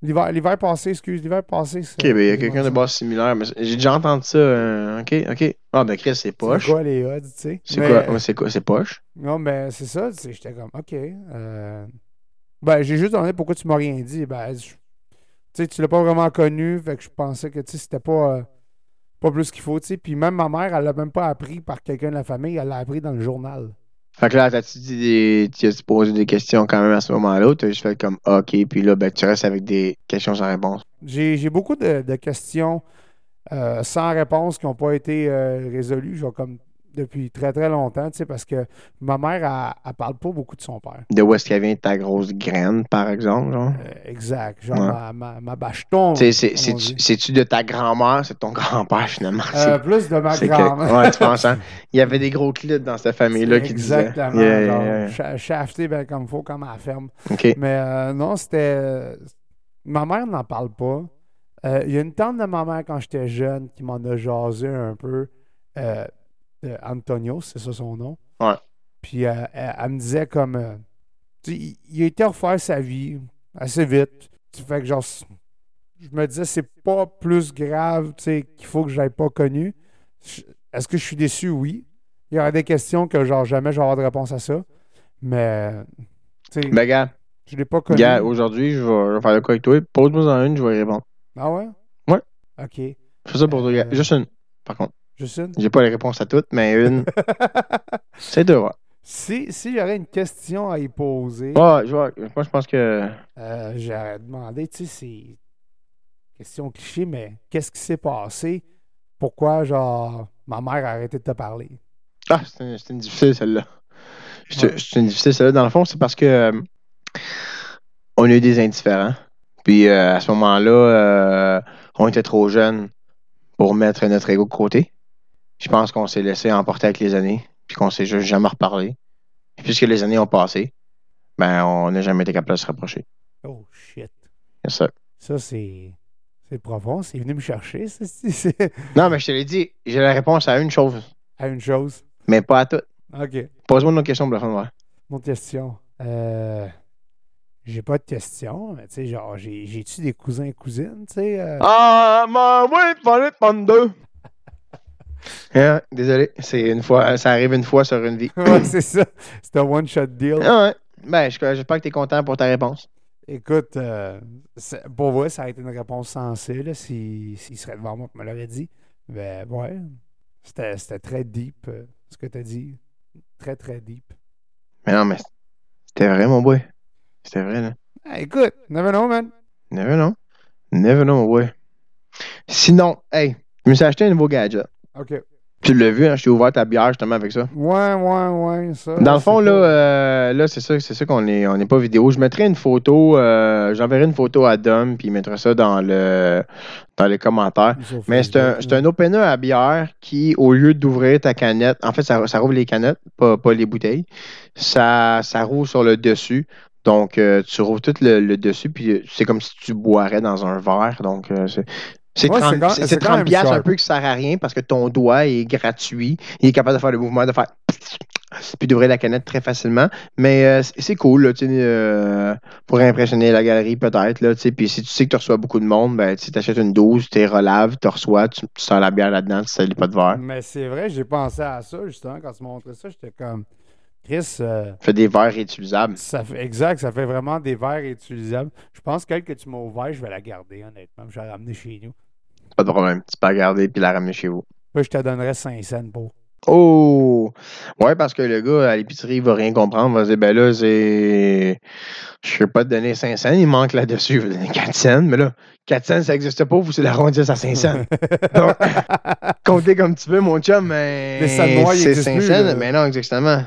L'hiver l'hiver passé, excuse, l'hiver passé. Ok, ben il y a quelqu'un de base similaire, mais j'ai déjà entendu ça. euh, ok, ok. Ah, ben Chris, c'est poche. C'est quoi les odds, tu sais? C'est Mais- quoi? Ouais, c'est quoi? C'est poche? Non, mais c'est ça, j'étais comme, OK. euh, Ben, j'ai juste demandé pourquoi tu m'as rien dit. Ben, je- tu sais, tu l'as pas vraiment connu, fait que je pensais que, tu sais, c'était pas, euh, pas plus qu'il faut, tu sais. Puis même ma mère, elle l'a même pas appris par quelqu'un de la famille, elle l'a appris dans le journal. Fait que là, t'as-tu dit des. Tu as posé des questions quand même à ce moment-là ou t'as juste fait comme ok, puis là, ben tu restes avec des questions sans réponse? J'ai beaucoup de, questions euh, sans réponse qui n'ont pas été euh, résolues, genre comme depuis très très longtemps, tu sais, parce que ma mère, elle, elle parle pas beaucoup de son père. De où est-ce qu'elle vient ta grosse graine, par exemple, genre? Euh, exact. Genre Ouais. ma, ma, ma bâcheton. C'est-tu de ta grand-mère, c'est ton grand-père finalement? Euh, plus de ma grand-mère. Ouais, tu penses, hein? Il y avait des gros clips dans cette famille-là qui disaient. Exactement. Yeah, genre, yeah, yeah. cha- shafté ben, comme il faut, comme à la ferme. Ok. Mais euh, non, c'était. Ma mère n'en parle pas. Euh, Il y a une tante de ma mère quand j'étais jeune qui m'en a jasé un peu. Euh, Antonio, c'est ça son nom. Ouais. Puis euh, elle, elle me disait comme. euh, tu sais, il, il a été refaire sa vie assez vite. Tu fait que genre. Je me disais, c'est pas plus grave tu sais, qu'il faut que je pas connu. Est-ce que je suis déçu? Oui. Il y aurait des questions que genre jamais je vais avoir de réponse à ça. Mais Ben, gars, je l'ai pas connu. gars, aujourd'hui, je vais, faire le quoi avec toi. Pose-moi en une, je vais y répondre. Ah ouais? Ouais. OK. Je fais ça pour toi, gars. Euh. Juste une. Par contre, Juste une? j'ai pas les réponses à toutes, mais une, <laughs> c'est deux. Ouais, si si j'aurais une question à y poser, Ouais, je vois. Moi, je pense que. euh, j'aurais demandé, tu sais, c'est question cliché, mais qu'est-ce qui s'est passé? Pourquoi, genre, ma mère a arrêté de te parler? Ah, c'est une, difficile, celle-là. C'est Ouais. une difficile, celle-là. Dans le fond, c'est parce que. euh, on a eu des indifférents. Puis euh, à ce moment-là, on était trop jeunes pour mettre notre ego de côté. Je pense qu'on s'est laissé emporter avec les années, puis qu'on s'est juste jamais reparlé. Puis puisque les années ont passé, ben on n'a jamais été capable de se rapprocher. Oh shit. C'est ça. Ça, c'est. C'est profond, c'est venu me chercher, ça, c'est- c'est <laughs> Non, mais je te l'ai dit, j'ai la réponse à une chose, à une chose? mais pas à toutes. OK. Pose-moi une autre question fun, ouais. Une autre question. Euh, j'ai pas de question, mais tu sais, genre, j'ai- j'ai-tu des cousins et cousines, tu sais? euh? Ah, my way, fallait prendre deux. Hein, désolé, c'est une fois, ça arrive une fois sur une vie. <laughs> ouais, c'est ça. C'est un one-shot deal. Ah ouais. Ben, je- j'espère que tu es content pour ta réponse. Écoute, euh, pour vrai, ça a été une réponse sensée, là, s'il s'il serait devant moi, me l'aurait dit. Ben, ouais. C'était c'était très deep, euh, ce que tu as dit. Très, très deep. Mais non, mais c'était vrai, mon boy. C'était vrai, là. Ah, écoute, never know, man. Never know. Never know, mon boy. Sinon, hey, je me suis acheté un nouveau gadget. OK. Tu l'as vu, hein, je t'ai ouvert ta bière justement avec ça. Ouais, ouais, ouais, ça. Dans le fond, là, euh, là c'est ça, c'est ça qu'on est, on n'est pas vidéo. Je mettrai une photo, euh, j'enverrai une photo à Dom, puis il mettra ça dans le, dans les commentaires. Mais c'est un, un opener à bière qui, au lieu d'ouvrir ta canette, en fait, ça, ça rouvre les canettes, pas, pas les bouteilles. Ça, ça rouvre sur le dessus. Donc, euh, tu rouvres tout le, le dessus, puis c'est comme si tu boirais dans un verre. Donc, euh, c'est. Ouais, 30, c'est quand- c'est- c'est c'est quand 30 même piastres un peu qui sert à rien parce que ton doigt est gratuit. Il est capable de faire le mouvement, de faire <laughs> puis d'ouvrir la canette très facilement. Mais euh, c'est cool, là, euh, pour impressionner la galerie peut-être. là, tu sais. Puis si tu sais que tu reçois beaucoup de monde, ben, tu achètes une 12, tu relaves, tu reçois, tu, tu sers la bière là-dedans, tu salis pas de verre. Mais c'est vrai, j'ai pensé à ça, justement, quand tu montré ça. J'étais comme, Chris, euh, Fais des verres réutilisables. ça fait, exact, ça fait vraiment des verres utilisables. Je pense que que tu m'as ouvert, je vais la garder, honnêtement. Je vais la ramener chez nous. Pas de problème. Tu peux la garder puis la ramener chez vous. Moi, je te donnerais 5 cents pour. Oh! Ouais, parce que le gars à l'épicerie, il va rien comprendre. Il va dire, ben là, c'est. Je ne peux pas te donner 5 cents, il manque là-dessus. Il va donner 4 cents. Mais là, 4 cents, ça n'existe pas, vous, c'est l'arrondissement à 5 cents. <laughs> Donc, comptez comme tu veux, mon chum, mais. Salles noires, ils C'est existent 5 plus, cents, là. mais non, exactement.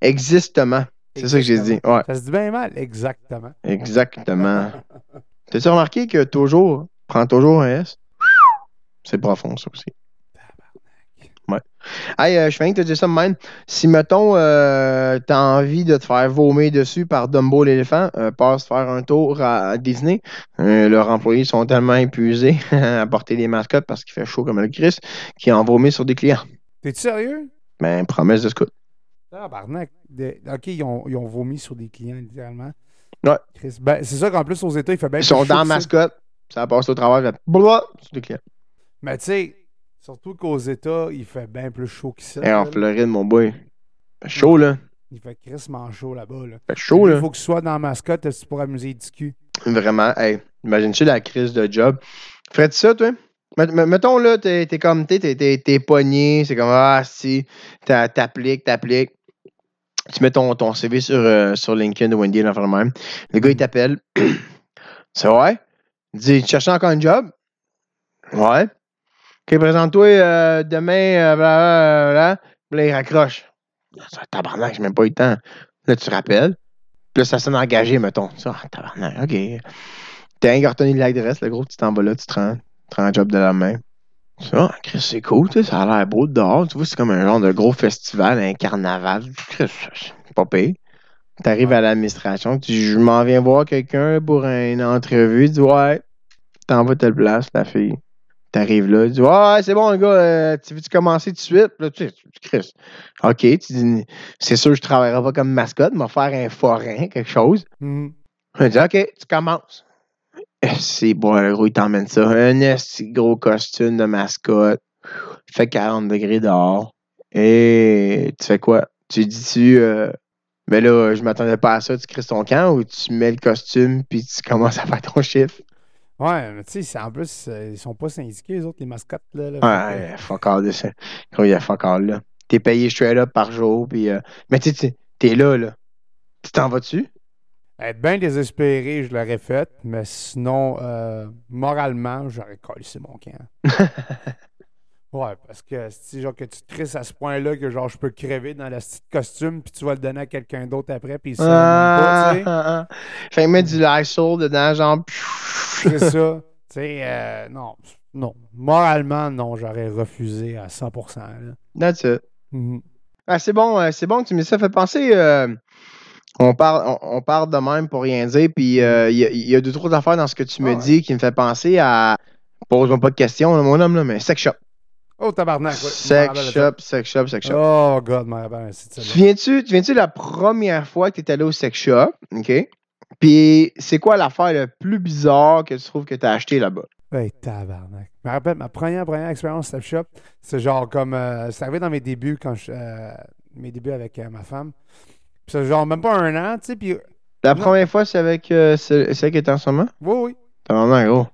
Existement. C'est ça que j'ai dit. Ouais, Ça se dit bien mal, exactement. exactement. <laughs> T'as-tu remarqué que toujours, prends toujours un S? C'est profond, ça aussi. Hey, euh, je viens de te dire ça même. Si, mettons, euh, t'as envie de te faire vomir dessus par Dumbo l'éléphant, euh, passe faire un tour à, Disney. Euh, leurs employés sont tellement épuisés <laughs> à porter des mascottes parce qu'il fait chaud comme le Christ qu'ils en vomissent sur des clients. T'es-tu sérieux? Ben, promesse de scout. Tabarnak. De- OK, ils ont, ils ont vomi sur des clients, littéralement. Ouais. Ben, c'est ça qu'en plus, aux États, il fait bien Ils sont dans mascotte, ça passe au fait blablabla sur des clients. Mais tu sais, surtout qu'aux États, il fait bien plus chaud qu'ici. Et en là. Floride, mon boy. Fait chaud, là. Il fait crissement chaud là-bas. Là. Fait chaud, Il là. faut que tu sois dans la mascotte c'est pour amuser du cul? Vraiment, hey, imagine-tu la crise de job? Ferais-tu ça, toi? Met- met- Mettons, là, t'es t'es comme, t'es, t'es pogné, c'est comme, ah, si, t'a- t'appliques, t'appliques. Tu mets ton, ton CV sur, euh, sur LinkedIn de Wendy, l'enfant de même. Le gars, il t'appelle. <clears throat> C'est ouais? Il dit, tu cherches encore un job? Ouais. OK, présente-toi euh, demain, euh, blablabla. Puis là, il raccroche. Ça, tabarnak, j'ai même pas eu le temps. Là, tu rappelles? Puis là, ça sonne engagé, mettons. Ça, ah, tabarnak, OK. T'as retenir l'adresse, le gros, tu t'en vas là, tu te rends, tu te rends un job de la main. Ça, Chris, c'est cool, tu sais, ça a l'air beau dehors. Tu vois, c'est comme un genre de gros festival, un carnaval. Chris, c'est pas pire. T'arrives à l'administration, tu dis, je m'en viens voir quelqu'un pour une entrevue. Tu dis, ouais, t'en vas telle place, la fille. T'arrives là, tu dis, ouais, c'est bon, le gars, euh, tu veux-tu commencer tout de suite? Là, tu Chris, OK, tu dis, c'est sûr, je travaillerai pas comme mascotte, mais faire un forain, quelque chose. Mhm. On dit, OK, tu commences. Eh, C'est bon, le gros, il t'emmène ça. Un esti gros costume de mascotte. Il fait 40 degrés dehors. Et tu fais quoi? Tu dis-tu, euh, Mais là, je m'attendais pas à ça. Tu crées ton camp ou tu mets le costume puis tu commences à faire ton chiffre? Ouais, mais tu sais, en plus, euh, ils sont pas syndiqués, les autres, les mascottes, là. là. Ouais, fuck all de ça. Gros, il y a fuck all là. T'es payé straight up par jour. Puis, euh, Mais tu sais, t'es là, là. Tu t'en vas-tu? Être bien désespéré, je l'aurais fait, mais sinon, euh, moralement, j'aurais collé mon camp. <laughs> ouais, parce que si genre que tu te crisses à ce point-là que genre je peux crever dans le petit costume puis tu vas le donner à quelqu'un d'autre après puis il même pas, tu sais. Ah, ah, ah. Fait que mettre du Lysol dedans, genre. C'est ça. Tu sais, euh, non, non. Moralement, non, j'aurais refusé à 100%. là. That's it. Mhm. Ah, c'est bon, euh, c'est bon que tu me dis ça. Fait penser. euh, on, parle, on, on parle de même pour rien dire. Puis euh, il y, a- il y a deux, trois affaires dans ce que tu me Ah ouais. dis qui me fait penser à. Pose-moi pas de questions, mon homme, là, mais sex shop. Oh, tabarnak. ouais, Sex shop, sex shop, sex shop. Oh, God, de Tu viens-tu, tu viens-tu la première fois que tu es allé au sex shop, OK? Puis c'est quoi l'affaire le plus bizarre que tu trouves que tu as acheté là-bas? Hey, tabarnak. Je me rappelle, ma première, première expérience Step Shop, c'est genre comme. euh, c'est arrivé dans mes débuts, quand je, euh, mes débuts avec euh, ma femme. Puis c'est genre même pas un an, tu sais. Puis La Non. première fois, c'est avec euh, ce- celle qui était en ce moment? oui, oui. Vraiment gros.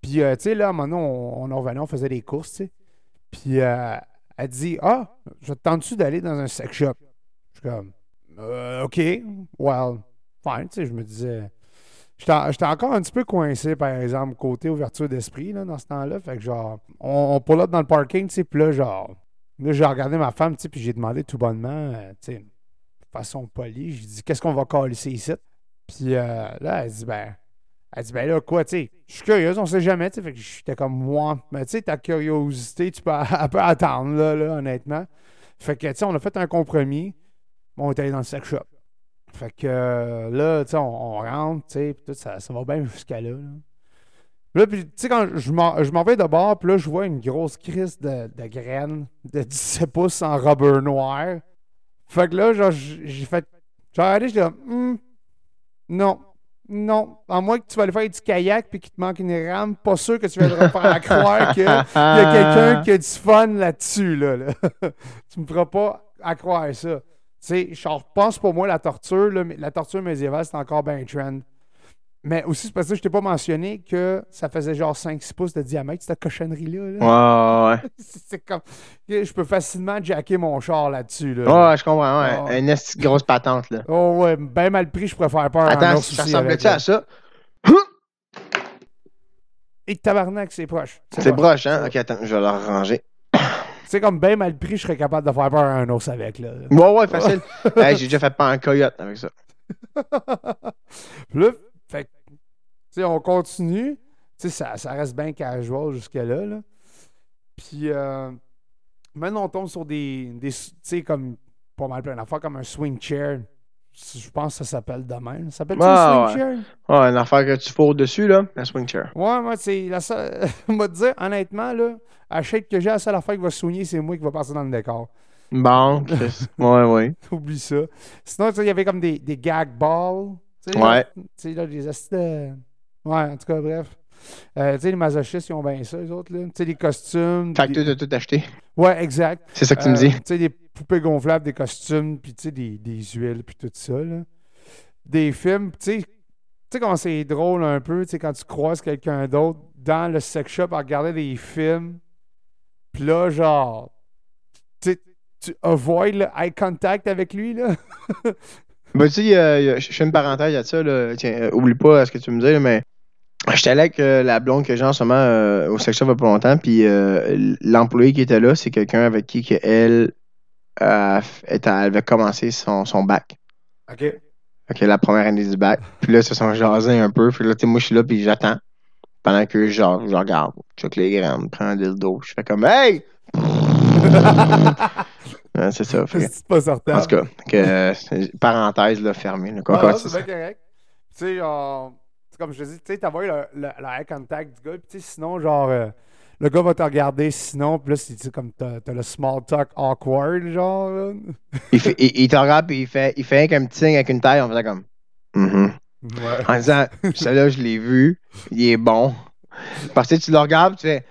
Puis, euh, tu sais, là, maintenant, on, on en revenait, on faisait des courses, tu sais. Puis, euh, elle dit Ah, je te tente-tu d'aller dans un sex shop Je suis comme Euh, OK, well, fine, tu sais, je me disais. J'étais en- j'étais encore un petit peu coincé, par exemple, côté ouverture d'esprit, là, dans ce temps-là. Fait que, genre, on, on up dans le parking, tu sais, puis là, genre, là, j'ai regardé ma femme, tu sais, puis j'ai demandé tout bonnement, euh, tu sais, de façon polie, j'ai dit Qu'est-ce qu'on va coller ici Puis euh, là, elle dit Ben, elle dit, ben là, quoi, tu sais, je suis curieuse, on sait jamais, tu sais, fait que j'étais comme moi. Mais tu sais, ta curiosité, tu peux, <laughs> elle peut attendre, là, là, honnêtement. Fait que, tu sais, on a fait un compromis. On est allé dans le sex shop. Fait que euh, là, tu sais, on, rentre, tu sais, tout, ça, ça va bien jusqu'à là, là. Là, puis, tu sais, quand je m'en vais de bord, puis là, je vois une grosse crise de, de graines de 17 pouces en rubber noir. Fait que là, genre, j'ai fait. J'ai regardé, j'étais comme, Hmm, non, non. À moins que tu vas aller faire du kayak puis qu'il te manque une rame, pas sûr que tu vas faire croire qu'il y a quelqu'un qui a du fun là-dessus, là. là. <laughs> tu me feras pas à croire ça. Tu sais, je pense pour moi, la torture, là, mais la torture médiévale, c'est encore bien trend. Mais aussi, c'est parce que je t'ai pas mentionné que ça faisait genre 5-6 pouces de diamètre, cette cochonnerie-là. là. Ouais, ouais. <laughs> C'est comme. Je peux facilement jacker mon char là-dessus. Là. Ouais, je comprends, ouais. Ouais. Une grosse patente, là. Oh ouais, bien mal pris, je pourrais faire peur à un Attends, ça ressemblait-tu à ça? Et tabarnak, c'est proche. C'est broche, hein? Ok, attends, je vais le ranger. C'est comme bien mal pris, je serais capable de faire peur à un ours avec. Là. Ouais, ouais, facile. <laughs> Hey, J'ai déjà fait peur à un coyote avec ça. Puis là, on continue. Tu sais, ça, ça reste bien casual jusque-là. Là. Puis, euh, maintenant, on tombe sur des, des tu sais, comme, pas mal plein d'affaires, comme un swing chair. Je pense que ça s'appelle de même. Ça s'appelle Ah, un swing chair? Ouais, une affaire que tu fous dessus, là, la swing chair. Ouais, moi, c'est la seule. <laughs> On va te dire, honnêtement, là, chaque que j'ai, la seule affaire qui va soigner, c'est moi qui va passer dans le décor. Bon. <laughs> Ouais, ouais. Oublie ça. Sinon, tu sais, il y avait comme des, des gag balls. Ouais. Tu sais, là, des de- Ouais, en tout cas, bref. Euh, tu sais, les masochistes, ils ont bien ça, les autres, là. Tu sais, les costumes. Fait que des- tout acheté. Ouais, exact. C'est ça que tu me Euh, dis. Tu sais, des poupées gonflables, des costumes, puis tu sais, des, des huiles, puis tout ça, là. Des films, tu sais. Tu sais comment c'est drôle un peu, tu sais, quand tu croises quelqu'un d'autre dans le sex shop à regarder des films, puis là, genre, tu sais, tu le eye contact avec lui, là. <laughs> Ben, tu sais, je fais une parenthèse à ça, là. Tiens, euh, oublie pas ce que tu me dis, mais j'étais allé avec euh, la blonde que j'ai en ce moment euh, au section il y a pas longtemps, puis euh, l'employé qui était là, c'est quelqu'un avec qui que elle, était- avait commencé son, son bac. OK. Ok, la première année du bac. Puis là, ils se sont jasés un peu. Puis là, tu sais, moi, je suis là, puis j'attends. Pendant que genre, je regarde. Je check les grammes, prends un dildo. Je fais comme Hey! <laughs> Ouais, c'est ça. C'est pas certain. en tout cas, que, parenthèse là, fermée. Là, quoi, Ah, quoi, c'est bien correct. Tu sais, genre, c'est comme je te dis, tu sais, t'as le, le, le eye contact du gars, puis sinon, genre, euh, le gars va te regarder, sinon, puis là, c'est comme t'as le small talk awkward, genre. là. <laughs> il, fait- il- il te regarde, puis il fait, il fait un petit signe avec une taille. On faisait comme Mhm. Ouais. En disant Celui-là, je l'ai vu. Il est bon. Parce que tu le regardes, tu fais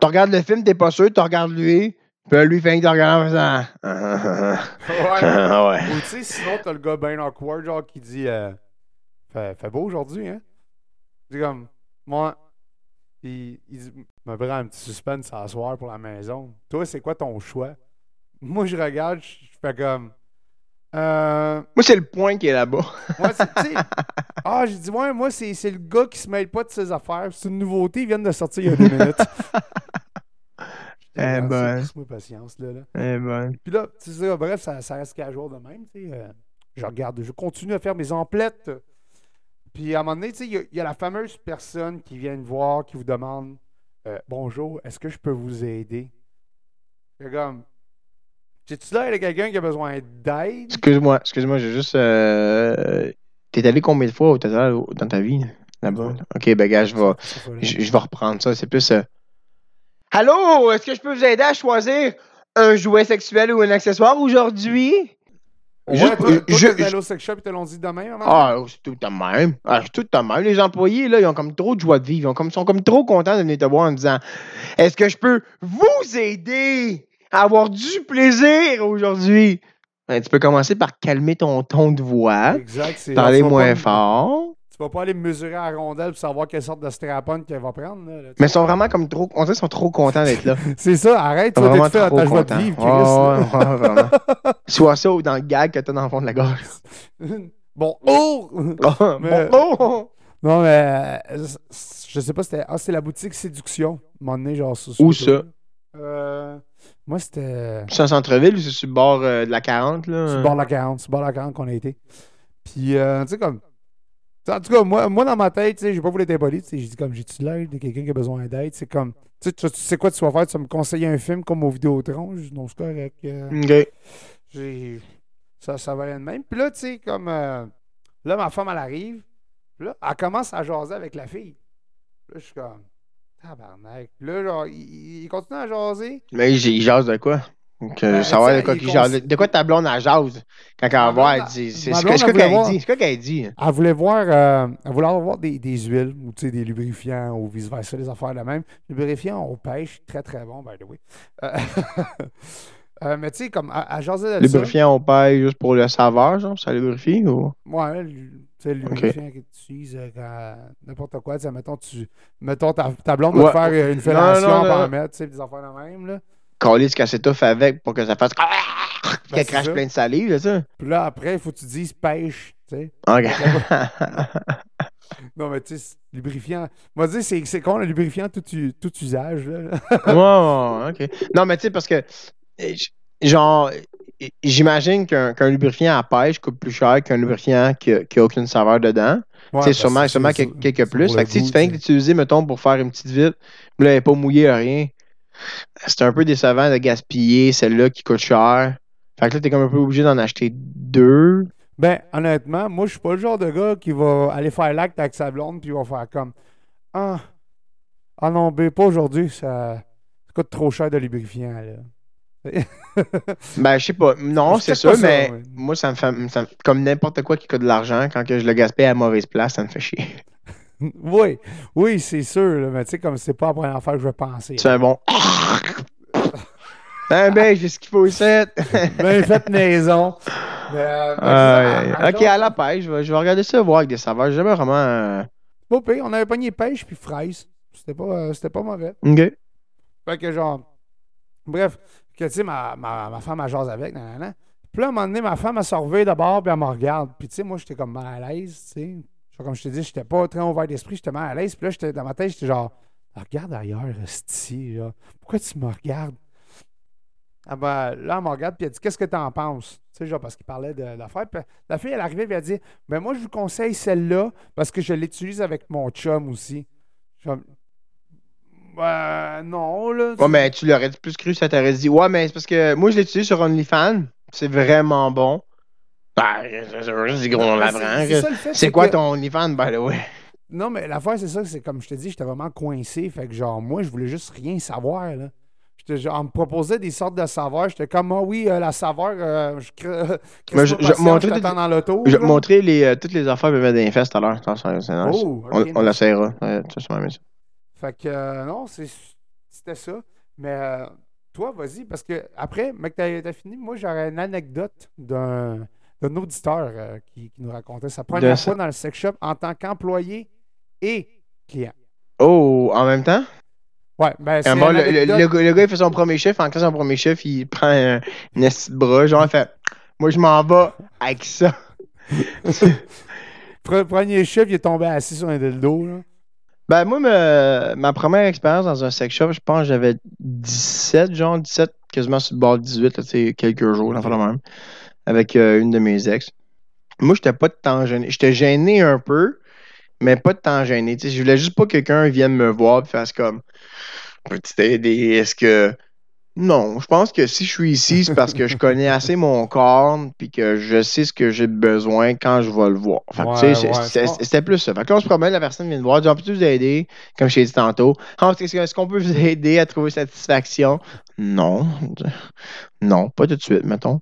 Tu regardes le film, t'es pas sûr, tu regardes lui. Puis lui, fait que de regarder en faisant. Ah, ah, Ouais. ah, ah, <laughs> ouais. Ou tu sais, sinon, t'as le gars ben awkward, genre, qui dit euh, fait, fait beau aujourd'hui, hein? Dit comme, moi, il, me prend un petit suspense à soir pour la maison. Toi, c'est quoi ton choix? Moi, je regarde, je je fais comme, euh, Moi, c'est le point qui est là-bas. moi, c'est, ah, j'ai dit, ouais, moi, c'est, c'est le gars qui se mêle pas de ses affaires. C'est une nouveauté, ils viennent de sortir il y a deux <laughs> minutes. Eh Ah, ben. moi patience, là. là. Eh ben. Puis là, tu sais, bref, ça, ça reste casual de même. tu sais, euh, je regarde, je continue à faire mes emplettes. Puis à un moment donné, tu sais, il y a- il y, a la fameuse personne qui vient me voir, qui vous demande euh, Bonjour, est-ce que je peux vous aider C'est comme J'ai-tu l'air de quelqu'un qui a besoin d'aide Excuse-moi, excuse-moi, j'ai juste. Euh... T'es allé combien de fois au total dans ta vie? Là-bas? Ok, ben, gars, vais, je vais reprendre ça. C'est plus. euh, Allô, est-ce que je peux vous aider à choisir un jouet sexuel ou un accessoire aujourd'hui? Ouais, juste- toi, toi, je- allé au sex shop te l'ont dit demain, maman? Ah, c'est tout de même. Ah, c'est tout de même. Les employés, là, ils ont comme trop de joie de vivre. Ils ont comme, sont comme trop contents de venir te voir en disant Est-ce que je peux vous aider à avoir du plaisir aujourd'hui? Ben, tu peux commencer par calmer ton ton de voix, Exact, c'est parler moins pas- fort. Vas pas aller mesurer à la rondelle pour savoir quelle sorte de strap-on qu'elle va prendre. là, Mais ils sont vraiment comme trop. On dirait qu'ils sont trop contents d'être là. <laughs> C'est ça, arrête, tu vas ta joie de vivre, Chris. Ouais, ouais, vraiment. <laughs> Soit ça ou dans le gag que t'as dans le fond de la gorge. <laughs> bon, oh! Mais- Bon, oh! Non, mais je sais pas, c'était. Ah, c'était la boutique Séduction. À un moment donné, genre sur Où ça? Euh, moi, c'était. C'est en centre-ville ou c'est sur le bord euh, de la 40, là? Sur le bord de la 40. Sur le bord de la 40 qu'on a été. Puis, euh, tu sais, comme. En tout cas, moi, moi dans ma tête, sais, j'ai pas voulu être impoli. J'ai dit, comme, j'ai-tu l'air de quelqu'un qui a besoin d'aide? C'est comme. Tu sais, tu tu sais quoi tu vas faire? Tu vas me conseiller un film comme au Vidéotron? Je dis, non, c'est correct. euh, ça ça va rien de même puis là tu sais comme euh, là ma femme elle arrive là elle commence à jaser avec la fille là je suis comme tabarnak là genre il, il continue à jaser Mais il il jase de quoi? Donc, euh, Ben, savoir de quoi qu'il cons-. De quoi ta blonde, elle jase? Quand elle va Ma voir, blonde, elle dit. C'est quoi qu'elle voir- dit? C'est quoi qu'elle dit? elle voulait voir euh, elle voulait avoir des, des huiles ou des lubrifiants ou vice versa des affaires de même lubrifiants on pêche très très bon by the way Euh, <laughs> euh, mais tu sais comme elle, elle jasait de Lubrifiant, on paye juste pour le saveur, genre, ça lubrifie ou? Ouais, tu sais, le lubrifiant que tu utilises euh, quand n'importe quoi, tu mettons, tu, mettons ta, ta blonde va Ouais. te faire euh, une fellation pour en mettre, tu sais, des affaires de même, là. Coller ce qu'elle s'étouffe avec pour que ça fasse. Ben, <laughs> Qu'elle c'est crache ça. plein de salive, là, ça? Puis là, après, il faut que tu dises pêche, tu sais. Ok. <laughs> Non, mais tu sais, c'est lubrifiant. Va dire, c'est c'est con, le lubrifiant tout, tout usage, là. <laughs> Ok. Non, mais tu sais, parce que, genre, j'imagine qu'un qu'un lubrifiant à pêche coûte plus cher qu'un lubrifiant qui a, qui a aucune saveur dedans. Ouais, parce sûrement, sûrement c'est- quelques, quelques c'est plus. Fait que si tu fais que tu sais. l'utiliser, mettons, pour faire une petite puis là, elle n'est pas mouillée, rien. C'est un peu décevant de gaspiller celle-là qui coûte cher. Fait que là, t'es comme un peu obligé d'en acheter deux. Ben, honnêtement, moi, je suis pas le genre de gars qui va aller faire l'acte avec sa blonde puis il va faire comme Ah, ah non, ben, pas aujourd'hui, ça, ça coûte trop cher de lubrifiant, là. <laughs> Ben, je sais pas. Non, c'est ça, mais ouais. moi, ça me fait. ça me- comme n'importe quoi qui coûte de l'argent, quand que je le gaspille à la mauvaise place, ça me fait chier. <laughs> Oui, oui, c'est sûr, là, mais tu sais, comme c'est pas la première fois que je vais penser. C'est un bon. <laughs> Ben, ben, j'ai ce qu'il faut ici. Ben, faites maison. Mais, <laughs> euh, ben, Aïe, c'est ça, aïe. ok, à la pêche, je vais, je vais regarder ça, voir avec des saveurs. J'ai jamais vraiment. euh, Pas pire, on avait pogné pêche puis fraise. C'était pas, euh, c'était pas mauvais. Ok. Fait que genre, bref, que tu sais, ma, ma, ma femme, elle jase avec, nanana. Puis là, à un moment donné, ma femme, elle se d'abord, puis elle me regarde. Puis tu sais, moi, j'étais comme mal à l'aise, tu sais. Comme je te dis, j'étais pas très ouvert d'esprit, j'étais mal à l'aise. Puis là, dans ma tête, j'étais genre, Ah, regarde ailleurs, Esti, là. Pourquoi tu me regardes? Ah ben, là, elle me regarde, puis elle dit, qu'est-ce que t'en penses? Tu sais, genre, parce qu'il parlait de l'affaire. Puis la fille, elle arrivait, puis elle dit, ben moi, je vous conseille celle-là, parce que je l'utilise avec mon chum aussi. Ben, non, là. Ouais, mais tu l'aurais plus cru, ça t'aurait dit. Ouais, mais c'est parce que moi, je l'ai utilisé sur OnlyFans. C'est vraiment bon. Ben, c'est c'est gros, quoi que- ton OnlyFans, by the way? Non, mais l'affaire, c'est ça, c'est comme je te dis, j'étais vraiment coincé. Fait que genre, moi, je voulais juste rien savoir, là. Genre, on me proposait des sortes de saveurs. J'étais comme, ah oui, euh, la saveur, euh, je crée. Mais je- toutes t'attends dans l'auto. Je montrer les, euh, toutes les affaires que dans fesses tout à l'heure. Oh, on ok, on nice. l'essayera. Ouais, tu vas sûrement aimer ça. Fait que, euh, non, c'était ça. Mais, euh, toi, vas-y, parce que après, mec, t'as as fini, moi, j'aurais une anecdote d'un d'un auditeur euh, qui, qui nous racontait sa première fois dans le sex shop en tant qu'employé et client. Oh, en même temps? Ouais, ben c'est le, le- le gars, le il fait son premier chiffre. En classe son premier chiffre, il prend un, une de bras. Genre, il fait Moi, je m'en vais avec ça. <laughs> Pre- Premier chiffre, il est tombé assis sur un dildo. Là. Ben, moi, me- ma première expérience dans un sex shop, je pense que j'avais 17, genre 17, quasiment sur le bord de 18, là, tu sais, quelques jours, l'enfant de même, avec euh, une de mes ex. Moi, j'étais pas de temps gêné. J'étais gêné un peu, mais pas de temps gêné. Tu sais, je voulais juste pas que quelqu'un vienne me voir et fasse comme Peux-tu t'aider? Est-ce que. Non, je pense que si je suis ici, c'est parce que je connais <laughs> assez mon corps puis que je sais ce que j'ai besoin quand je vais le voir. Ouais, ouais, c'était plus ça. Fait que là, on se promène, la personne vient me voir, dit On peut-tu vous aider? Comme je t'ai dit tantôt. Ah, est-ce qu'on peut vous aider à trouver satisfaction? Non. Non, pas tout de suite, mettons.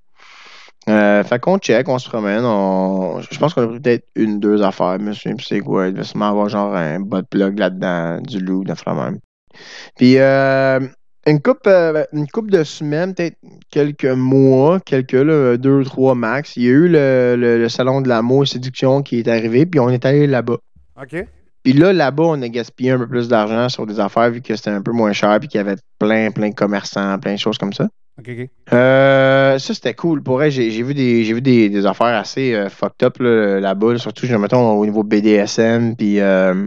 Euh, fait qu'on check, on se promène. On... Je pense qu'on a pris peut-être une, deux affaires. Je me souviens plus c'est quoi. Il devait sûrement avoir genre un bot plug là-dedans, du loup, de même. Puis euh, une coupe, euh, une coupe de semaines, peut-être quelques mois, quelques là, deux, trois max. Il y a eu le, le- le salon de l'amour et séduction qui est arrivé, puis on est allé là-bas. OK? Puis là, là-bas, on a gaspillé un peu plus d'argent sur des affaires vu que c'était un peu moins cher, puis qu'il y avait plein, plein de commerçants, plein de choses comme ça. Euh, ça, c'était cool. Pour vrai, j'ai vu, des, vu des, des affaires assez euh, fucked up là, là-bas. là, surtout, je mettons, au niveau BDSM, puis euh,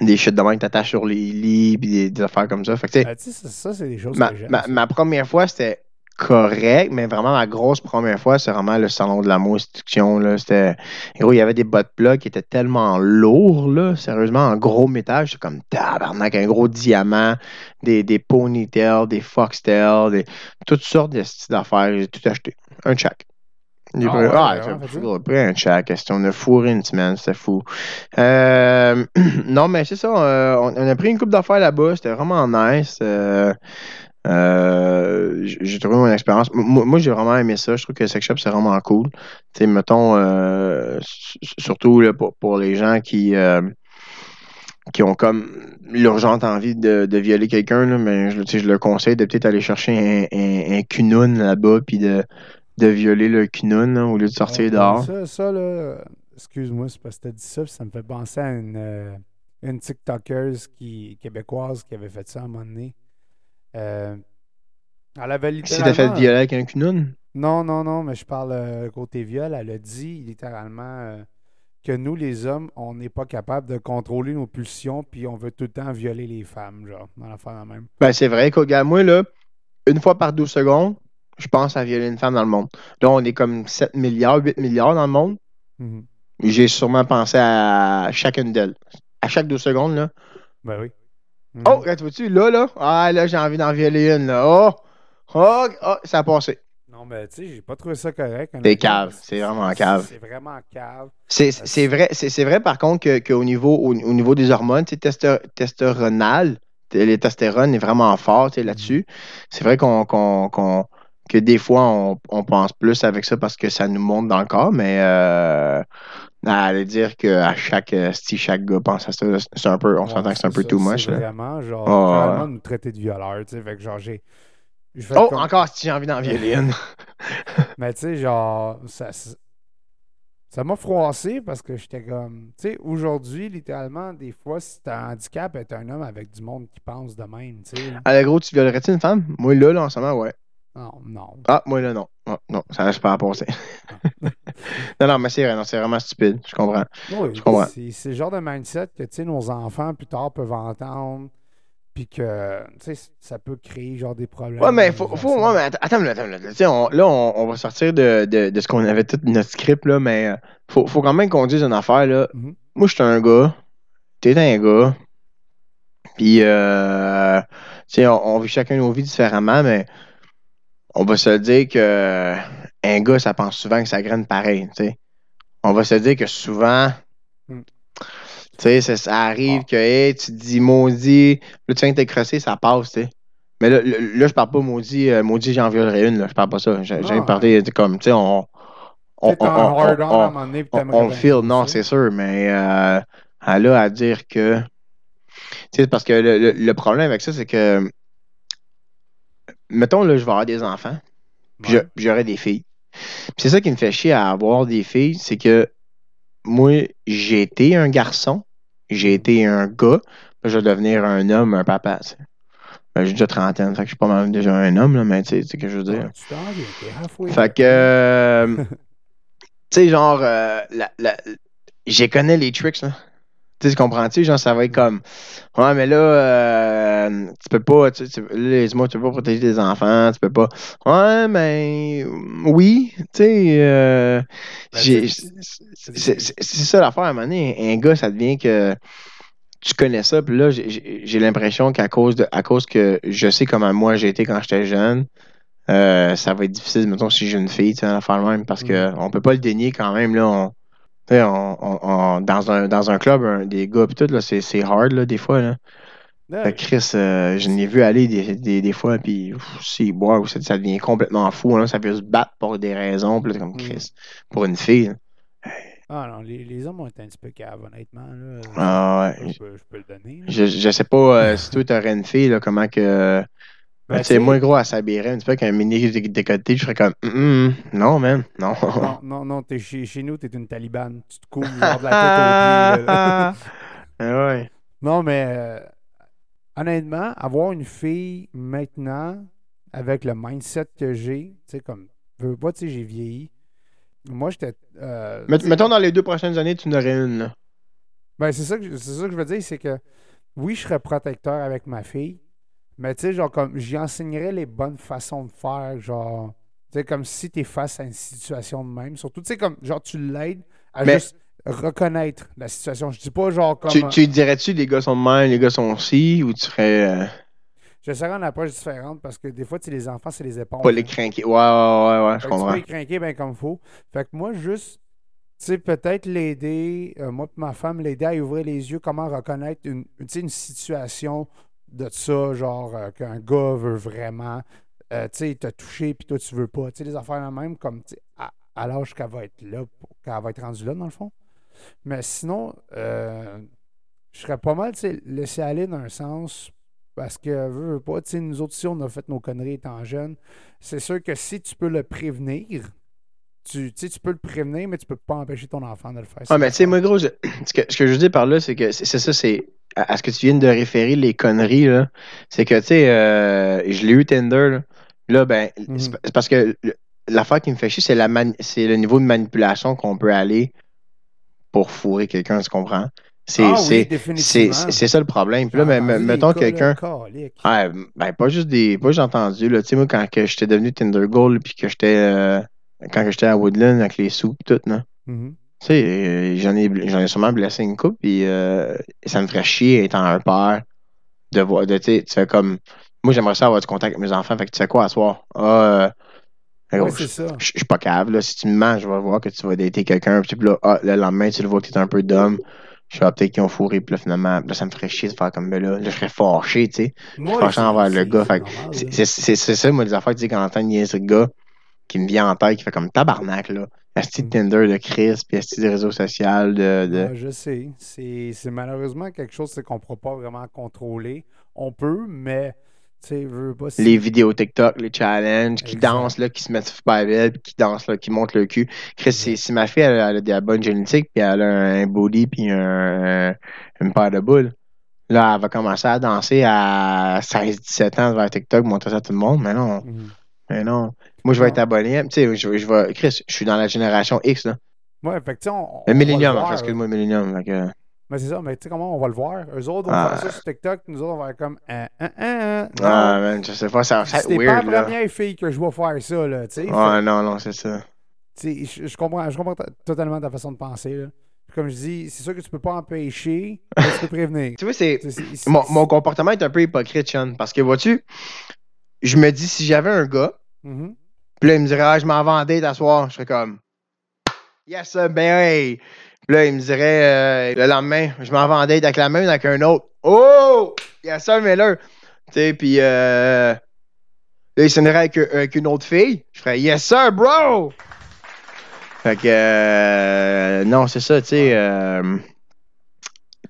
des shit de même que t'attaches sur les lits, puis des, des affaires comme ça. Fait que, Ah, ça, ça, c'est des choses ma, que ma première fois, c'était correct, mais vraiment, ma grosse première fois, c'est vraiment le salon de l'amour séduction. Là. C'était, gros, il y avait des bottes plats qui étaient tellement lourds, là, sérieusement, en gros métal. J'étais comme tabarnak, un gros diamant, des, des ponytails, des foxtails, des, toutes sortes de styles d'affaires. J'ai tout acheté. Un chaque. J'ai Ah pris, ah, un. C'était- On a fourré une semaine, c'était fou. Euh, <clears throat> non, mais c'est ça. euh, on, on a pris une coupe d'affaires là-bas. C'était vraiment nice. euh, euh, j'ai trouvé mon expérience. Moi, moi, j'ai vraiment aimé ça. Je trouve que Sex Shop, c'est vraiment cool. Tu sais, mettons, euh, surtout là, pour, pour les gens qui, euh, qui ont comme l'urgente envie de, de violer quelqu'un, mais je, tu sais, je leur conseille de peut-être aller chercher un, un, là-bas, puis de, de violer le Kunun là, au lieu de sortir dehors. Ça, ça, là, excuse-moi, c'est parce que t'as dit ça, puis ça me fait penser à une, une TikToker qui, québécoise qui avait fait ça à un moment donné. Euh, elle avait Si t'as fait littéralement... violer avec un Non, non, non, mais je parle euh, côté viol. Elle a dit littéralement euh, que nous, les hommes, on n'est pas capable de contrôler nos pulsions, puis on veut tout le temps violer les femmes, genre, dans la la même. ben c'est vrai. Écoute, regarde, moi, là, une fois par 12 secondes, je pense à violer une femme dans le monde. Là, on est comme 7 milliards, 8 milliards dans le monde. Mhm. J'ai sûrement pensé à chacune d'elles. À chaque 12 secondes, là. Ben oui. Mhm. Oh, regarde, vois-tu, là, là. Ah, là, j'ai envie d'en violer une, là. Oh, oh, oh, ça a passé. Non, mais tu sais, j'ai pas trouvé ça correct. C'est cave, que c'est vraiment cave. C'est vraiment cave. C'est c'est vrai, c'est c'est vrai, par contre, que- qu'au niveau, au, au niveau des hormones, tu sais, testo- testéronal, t- les testérone est vraiment fort tu sais, là-dessus. C'est vrai qu'on qu'on- qu'on- que des fois, on, on pense plus avec ça parce que ça nous monte dans le corps, mais euh, à aller dire qu'à chaque, euh, si chaque gars pense à ça, c'est un peu, on Ouais, s'entend que c'est un peu ça, too much. là. vraiment, genre, Ah, ouais. littéralement nous traiter de violeurs, tu sais. Fait que, genre, j'ai. Oh, comme- encore si j'ai envie d'en violer une. <laughs> Mais tu sais, genre, ça ça- ça m'a froissé parce que j'étais comme. Tu sais, aujourd'hui, littéralement, des fois, si t'as un handicap, être un homme avec du monde qui pense de même, tu sais. Allez, gros, tu violerais-tu une femme? Moi, là, là, en ce moment, ouais. Non, non. Ah, moi, là, non. Ah, non, ça reste pas à passer. <laughs> non, non, mais c'est vrai, non, c'est vraiment stupide. Je comprends. Oui, Je comprends. c'est le genre de mindset que, tu sais, nos enfants, plus tard, peuvent entendre. Puis que, tu sais, ça peut créer, genre, des problèmes. Ouais, mais faut, faut ouais, mais attends, attends, attends, on- là, on, on va sortir de, de, de ce qu'on avait tout notre script, là, mais euh, faut, faut quand même qu'on dise une affaire, là. Mhm. Moi, je suis un gars. T'es un gars. Puis, euh, tu sais, on, on vit chacun nos vies différemment, mais on va se dire que un gars, ça pense souvent que ça graine pareil. On va se dire que souvent, Mm. sais, ça, ça arrive que, hey, tu te dis maudit, là, tu viens de t'écrasser, ça passe, tu sais. Mais là, là, je parle pas maudit, euh, maudit, j'en violerai une, là. Je parle pas ça. J'ai j'ai parlé de comme, tu sais, on. On, on- on- à un moment donné, puis on, feel, non, c'est sûr, mais euh, elle a à dire que. Tu sais, parce que le, le- le problème avec ça, c'est que mettons, là, je vais avoir des enfants, puis Ouais. j'aurai des filles. Puis c'est ça qui me fait chier à avoir des filles, c'est que moi, j'ai été un garçon, j'ai été un gars, je vais devenir un homme, un papa. Ben, j'ai déjà trentaine, fait que je suis pas mal déjà un homme, là, mais tu sais ce que je veux dire. Ouais. Fait que, euh, <laughs> tu sais, genre, euh, la, la, j'ai connais les tricks, là. Tu sais, comprends-tu? Genre, ça va être comme, ouais, mais là, euh, tu peux pas, tu tu- là, tu peux pas protéger tes enfants, tu peux pas. Ouais, mais, oui, tu sais, euh, Ben, c'est ça l'affaire, à un moment donné, un gars, ça devient que tu connais ça, puis là, j'ai- l'impression qu'à cause de, à cause que je sais comment moi j'ai été quand j'étais jeune, euh, ça va être difficile, mettons, si j'ai une fille, tu sais, à faire le même, parce que on peut pas le dénier quand même, là, on, on, on- on- dans, un, dans un club, un- des gars, pis tout, là, c'est c'est hard, là, des fois, là. Ouais. Chris, euh, je l'ai vu aller des, des, des fois, puis c'est wow, ça, ça devient complètement fou, hein, ça veut se battre pour des raisons, là, comme Mm. Chris, pour une fille, là. Ah non, les, les hommes ont été un petit peu caves, honnêtement. Là. Ah ouais. je, peux, je peux le donner. là. Je, je sais pas euh, si toi t'aurais une fille, là, comment que. Ben, tu sais, tu sais- moi, gros, à s'habiller un petit peu avec un mini dé- décolleté, je serais comme. Non, man, non. Non, non, non, t'es chez, chez nous, t'es une talibane. Tu te couvres genre de la tête là. <laughs> Ah ouais. non, mais euh, honnêtement, avoir une fille maintenant, avec le mindset que j'ai, tu sais, comme, je veux pas, tu sais, j'ai vieilli. Moi, j'étais. euh, mettons dans les deux prochaines années, tu en aurais une, là. Ben, c'est ça, que c'est ça que je veux dire, c'est que oui, je serais protecteur avec ma fille, mais tu sais, genre, comme, j'y enseignerais les bonnes façons de faire, genre, tu sais, comme si t'es face à une situation de même, surtout, tu sais, comme, genre, tu l'aides à Mais- juste reconnaître la situation. Je dis pas, genre, comme, Tu, tu dirais-tu, les gars sont de même, les gars sont ci, ou tu serais. euh, j'essaierais une approche différente parce que des fois, tu sais, les enfants, c'est les éponges. pas hein. les craquer? Ouais, ouais, ouais, ouais, je tu comprends. peux les craquer bien comme faut. Fait que moi, juste, tu sais, peut-être l'aider, euh, moi et ma femme, l'aider à ouvrir les yeux, comment reconnaître une, tu sais, une situation de ça, genre euh, qu'un gars veut vraiment, euh, tu sais, il t'a touché puis toi tu veux pas. Tu sais, les affaires même, comme, à, à l'âge qu'elle va être là, qu'elle va être rendue là, dans le fond. Mais sinon, euh, je serais pas mal, tu sais, laisser aller dans un sens. Parce que, veux, veux pas, tu sais, nous autres, si on a fait nos conneries étant jeunes, c'est sûr que si tu peux le prévenir, tu, tu peux le prévenir, mais tu peux pas empêcher ton enfant de le faire. Ah, mais tu sais, moi, gros, je- <clears throat> ce, que, ce que je veux dire par là, c'est que c'est ça, c'est. À, à ce que tu viens de référer, les conneries, là, c'est que, tu sais, euh, je l'ai eu Tinder, là. Là, ben, Mhm. c'est pa- c'est parce que l'affaire qui me fait chier, c'est la mani- c'est le niveau de manipulation qu'on peut aller pour fourrer quelqu'un, tu comprends? C'est ah, c'est- oui, ça le problème. Puis là, me- entendu mettons quelqu'un. Ouais, ben, pas juste des. Pas j'ai entendu, là. Tu sais, moi, quand j'étais devenu Tinder Gold, puis que j'étais. euh, quand j'étais à Woodland avec les sous, pis tout, non? Mhm. Tu sais, euh, j'en ai, j'en ai sûrement blessé une coupe, puis euh, ça me ferait chier étant un père de voir, de, tu sais, fais comme, moi j'aimerais ça avoir du contact avec mes enfants, fait que tu sais quoi à soir? Ah, euh, je c'est ça. je- je suis pas capable, là, si tu me mens, je vais voir que tu vas dater quelqu'un, puis là, ah, le lendemain, tu le vois que t'es un peu d'homme, je vais peut-être qu'ils ont fourré, puis là, finalement, là, ça me ferait chier de faire comme, ben là, là, je serais fâché, tu sais, Moi, fâché c'est- envers le gars, c'est ça, moi, les affaires, tu sais, quand t'entends niaiser le gars, qui me vient en tête, qui fait comme tabarnak, là, esti de Mm. Tinder, de Chris, puis esti de réseaux sociaux, de... de... Ouais, je sais. C'est c'est malheureusement quelque chose qu'on ne pourra pas vraiment contrôler. On peut, mais veux pas si- les vidéos TikTok, les challenges, qui dansent, là, qui se mettent super belles, qui dansent, là, qui montent le cul. Chris, si, si ma fille, elle, a- elle a de la bonne génétique, puis elle a un body, puis un, un- une paire de boules, là, elle va commencer à danser à 16-17 ans vers TikTok, montrer ça à tout le monde. Mais non, Mhm. Mais non. Moi, je vais être abonné. Tu sais, je, vais- je vais. Chris, je suis dans la génération X, là. Ouais, fait que tu sais, on, on Le va Millennium, voir, enfin, excuse-moi, Millennium. fait que- Mais c'est ça, mais tu sais comment on va le voir? Eux autres vont Ah. faire ça sur TikTok, nous autres on va faire comme ah, ah, ah, non. Ah, man, je sais pas, ça va être C'était pas weird, la là. première fille que je vois faire ça, là, tu sais. Fait- Ouais, non, non, c'est ça. Tu sais, je, comprends, je comprends totalement ta façon de penser. Là. Comme je dis, c'est sûr que tu peux pas empêcher, mais tu peux prévenir. <laughs> Tu vois, c'est. C'est- c'est- Mon, mon comportement est un peu hypocrite, Sean. Parce que, vois-tu, je me dis, si j'avais un gars, Mhm. puis là, il me dirait, ah, je m'en à soir, je serais comme, yes, sir, ben, hey. Puis là, il me dirait, euh, le lendemain, je m'en vais en date avec la même, avec un autre. Oh! Yes, sir, Miller. Tu sais, puis, euh, là, il sonnerait avec, une autre fille. Je ferais, yes, sir, bro! Fait que, euh, non, c'est ça, tu sais.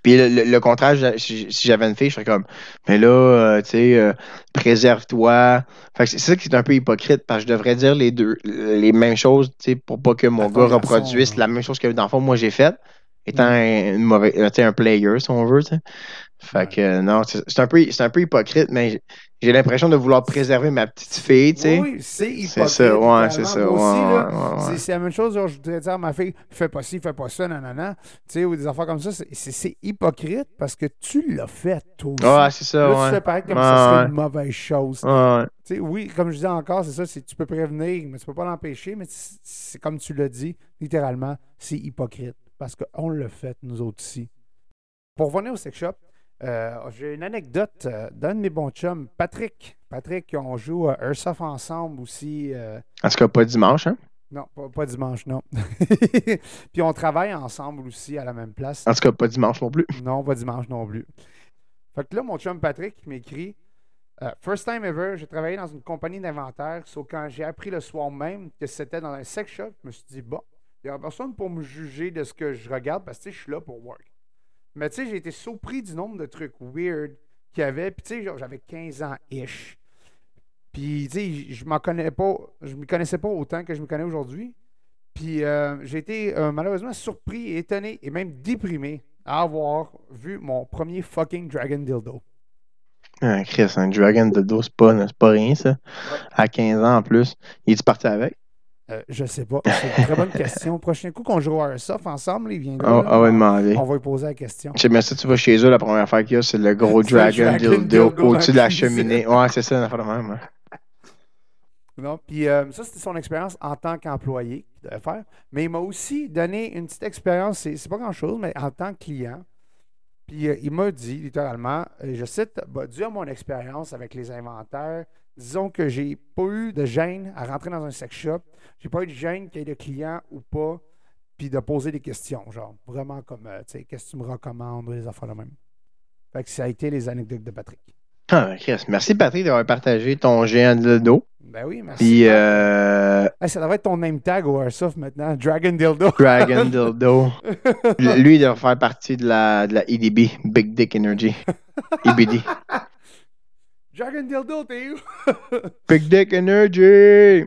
Puis le, le- le contraire, si, j'avais une fille, je serais comme, mais là, euh, tu sais, euh, préserve-toi. Fait que c'est ça qui est un peu hypocrite, parce que je devrais dire les deux, les mêmes choses, tu sais, pour pas que mon gars reproduise la même chose que dans le fond, moi, j'ai fait, étant Mm. un, une mauvaise, euh, tu sais, un player, si on veut, tu sais. Fait Ouais. que, non, c'est c'est un, peu- c'est un peu hypocrite, mais j'ai- l'impression de vouloir préserver ma petite fille, tu sais. Oui, c'est hypocrite. C'est ça, ouais, c'est ça. Aussi, ouais, ouais, c'est- la même chose, genre, je voudrais dire à ma fille, fais pas ci, fais pas ça, nanana. Tu sais, ou des affaires comme ça, c'est- hypocrite parce que tu l'as fait, toi aussi. Ouais, c'est ça, Là, tu fais pareil comme serait ouais. une mauvaise chose. Ouais, Tu sais, oui, comme je disais encore, c'est ça, tu peux prévenir, mais tu peux pas l'empêcher, mais c'est c'est comme tu l'as dit, littéralement, c'est hypocrite. Parce qu'on l'a fait, nous autres ici. Pour revenir au sex shop, euh, j'ai une anecdote euh, d'un de mes bons chums, Patrick. Patrick, on joue à Airsoft ensemble aussi. euh, En tout cas, pas dimanche, hein? non, pas, pas dimanche, non. <laughs> Puis on travaille ensemble aussi à la même place. En tout cas, pas dimanche non plus. Non, pas dimanche non plus. Fait que là, mon chum Patrick m'écrit euh, First time ever, j'ai travaillé dans une compagnie d'inventaire. Sauf quand j'ai appris le soir même que c'était dans un sex shop, je me suis dit, bon, il n'y a personne pour me juger de ce que je regarde parce que je suis là pour work. Mais tu sais, j'ai été surpris du nombre de trucs weird qu'il y avait. Puis tu sais, j'avais 15 ans-ish. Puis tu sais, je m'en connais pas, je me connaissais pas autant que je me connais aujourd'hui. Puis euh, j'ai été euh, malheureusement surpris, étonné et même déprimé à avoir vu mon premier fucking Dragon Dildo. Ah, Chris, un Dragon dos, c'est pas, c'est pas rien, ça. À 15 ans en plus. Il est parti avec? Euh, je sais pas. C'est une très bonne question. Prochain coup qu'on joue à Airsoft ensemble, il. On, là, on va demander. on va lui poser la question. Sais, mais ça, tu vas chez eux, la première affaire qu'il y a, c'est le gros Dragon au-dessus de la cheminée. Ouais, c'est ça, une affaire de même. Non, puis euh, ça, c'était son expérience en tant qu'employé qu'il devait faire. Mais il m'a aussi donné une petite expérience, c'est pas grand-chose, mais en tant que client. Puis euh, il m'a dit, littéralement, et je cite, bah, dû à mon expérience avec les inventaires, disons que j'ai pas eu de gêne à rentrer dans un sex shop. J'ai pas eu de gêne qu'il y ait de clients ou pas, puis de poser des questions, genre, vraiment comme, euh, tu sais, qu'est-ce que tu me recommandes, des affaires de même. Fait que ça a été les anecdotes de Patrick. Ah, merci Patrick d'avoir partagé ton géant dildo. Ben oui, merci. Puis, euh, Hey, ça devrait être ton name tag au Airsoft maintenant, Dragon Dildo. <laughs> Dragon dildo. <laughs> Lui, il doit faire partie de la, de la EDB, Big Dick Energy. EBD. <laughs> Dragon Dildo, t'es où? <laughs> Big Dick Energy!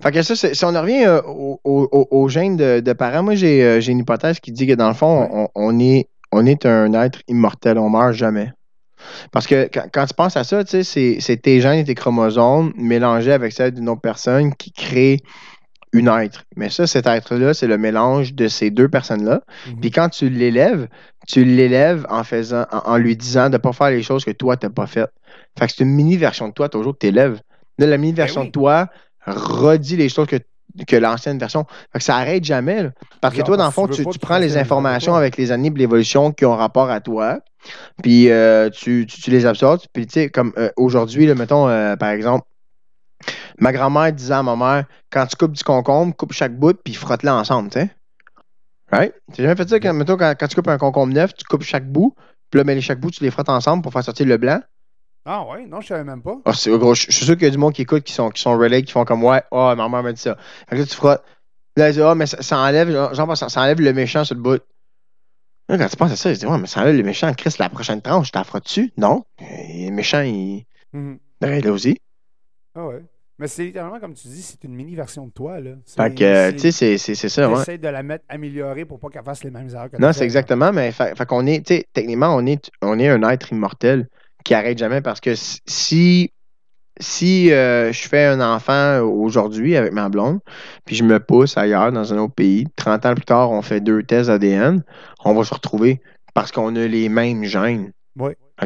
Fait que ça, si on en revient euh, au- au- au- aux gènes de, de parents, moi j'ai euh, une hypothèse qui dit que dans le fond, on, on est, on est un être immortel, on meurt jamais. Parce que quand, quand tu penses à ça, tu sais, c'est tes gènes et tes chromosomes mélangés avec celles d'une autre personne qui crée une être. Mais ça, cet être-là, c'est le mélange de ces deux personnes-là. Puis quand tu l'élèves, tu l'élèves en faisant, en, en lui disant de ne pas faire les choses que toi, tu n'as pas faites. Fait que c'est une mini-version de toi toujours que tu élèves. Là, la mini-version Ben oui. de toi redit les choses que, que l'ancienne version. Fait que ça arrête jamais. là. Parce que toi, dans le fond, tu prends les informations avec les années et l'évolution qui ont rapport à toi. Puis euh, tu, tu, tu les absorbes. Puis tu sais, comme euh, aujourd'hui, mettons, euh, par exemple, ma grand-mère disait à ma mère, quand tu coupes du concombre, coupe chaque bout, puis frotte-les ensemble, tu sais. Right? T'as jamais fait ça, quand, mettons, quand, quand tu coupes un concombre neuf, tu coupes chaque bout, puis là, ben, les chaque bout, tu les frottes ensemble pour faire sortir le blanc? Ah ouais, non, je savais même pas. Ah, c'est gros, je je suis sûr qu'il y a du monde qui écoute, qui sont, qui sont relais, qui font comme, ouais, oh, ma mère m'a dit ça. Fait que là, tu frottes. Là, elle dit, ah, mais ça, ça enlève, genre, ça, ça enlève le méchant sur le bout. Là, quand tu penses à ça, tu dis, ouais, mais ça enlève le méchant, Chris, la prochaine tranche, tu t'en dessus? Non. Et le méchant, il. Mhm. Ben, là aussi. Ah ouais. Mais c'est littéralement, comme tu dis, c'est une mini-version de toi, là. Fait que, euh, tu sais, c'est- c'est c'est ça, ouais. De la mettre améliorée pour pas qu'elle fasse les mêmes erreurs que Non, c'est exactement, mais fait, fait qu'on est, tu sais, techniquement, on est, on est un être immortel qui arrête jamais parce que si, si euh, je fais un enfant aujourd'hui avec ma blonde, puis je me pousse ailleurs dans un autre pays, 30 ans plus tard, on fait deux tests ADN, on va se retrouver parce qu'on a les mêmes gènes.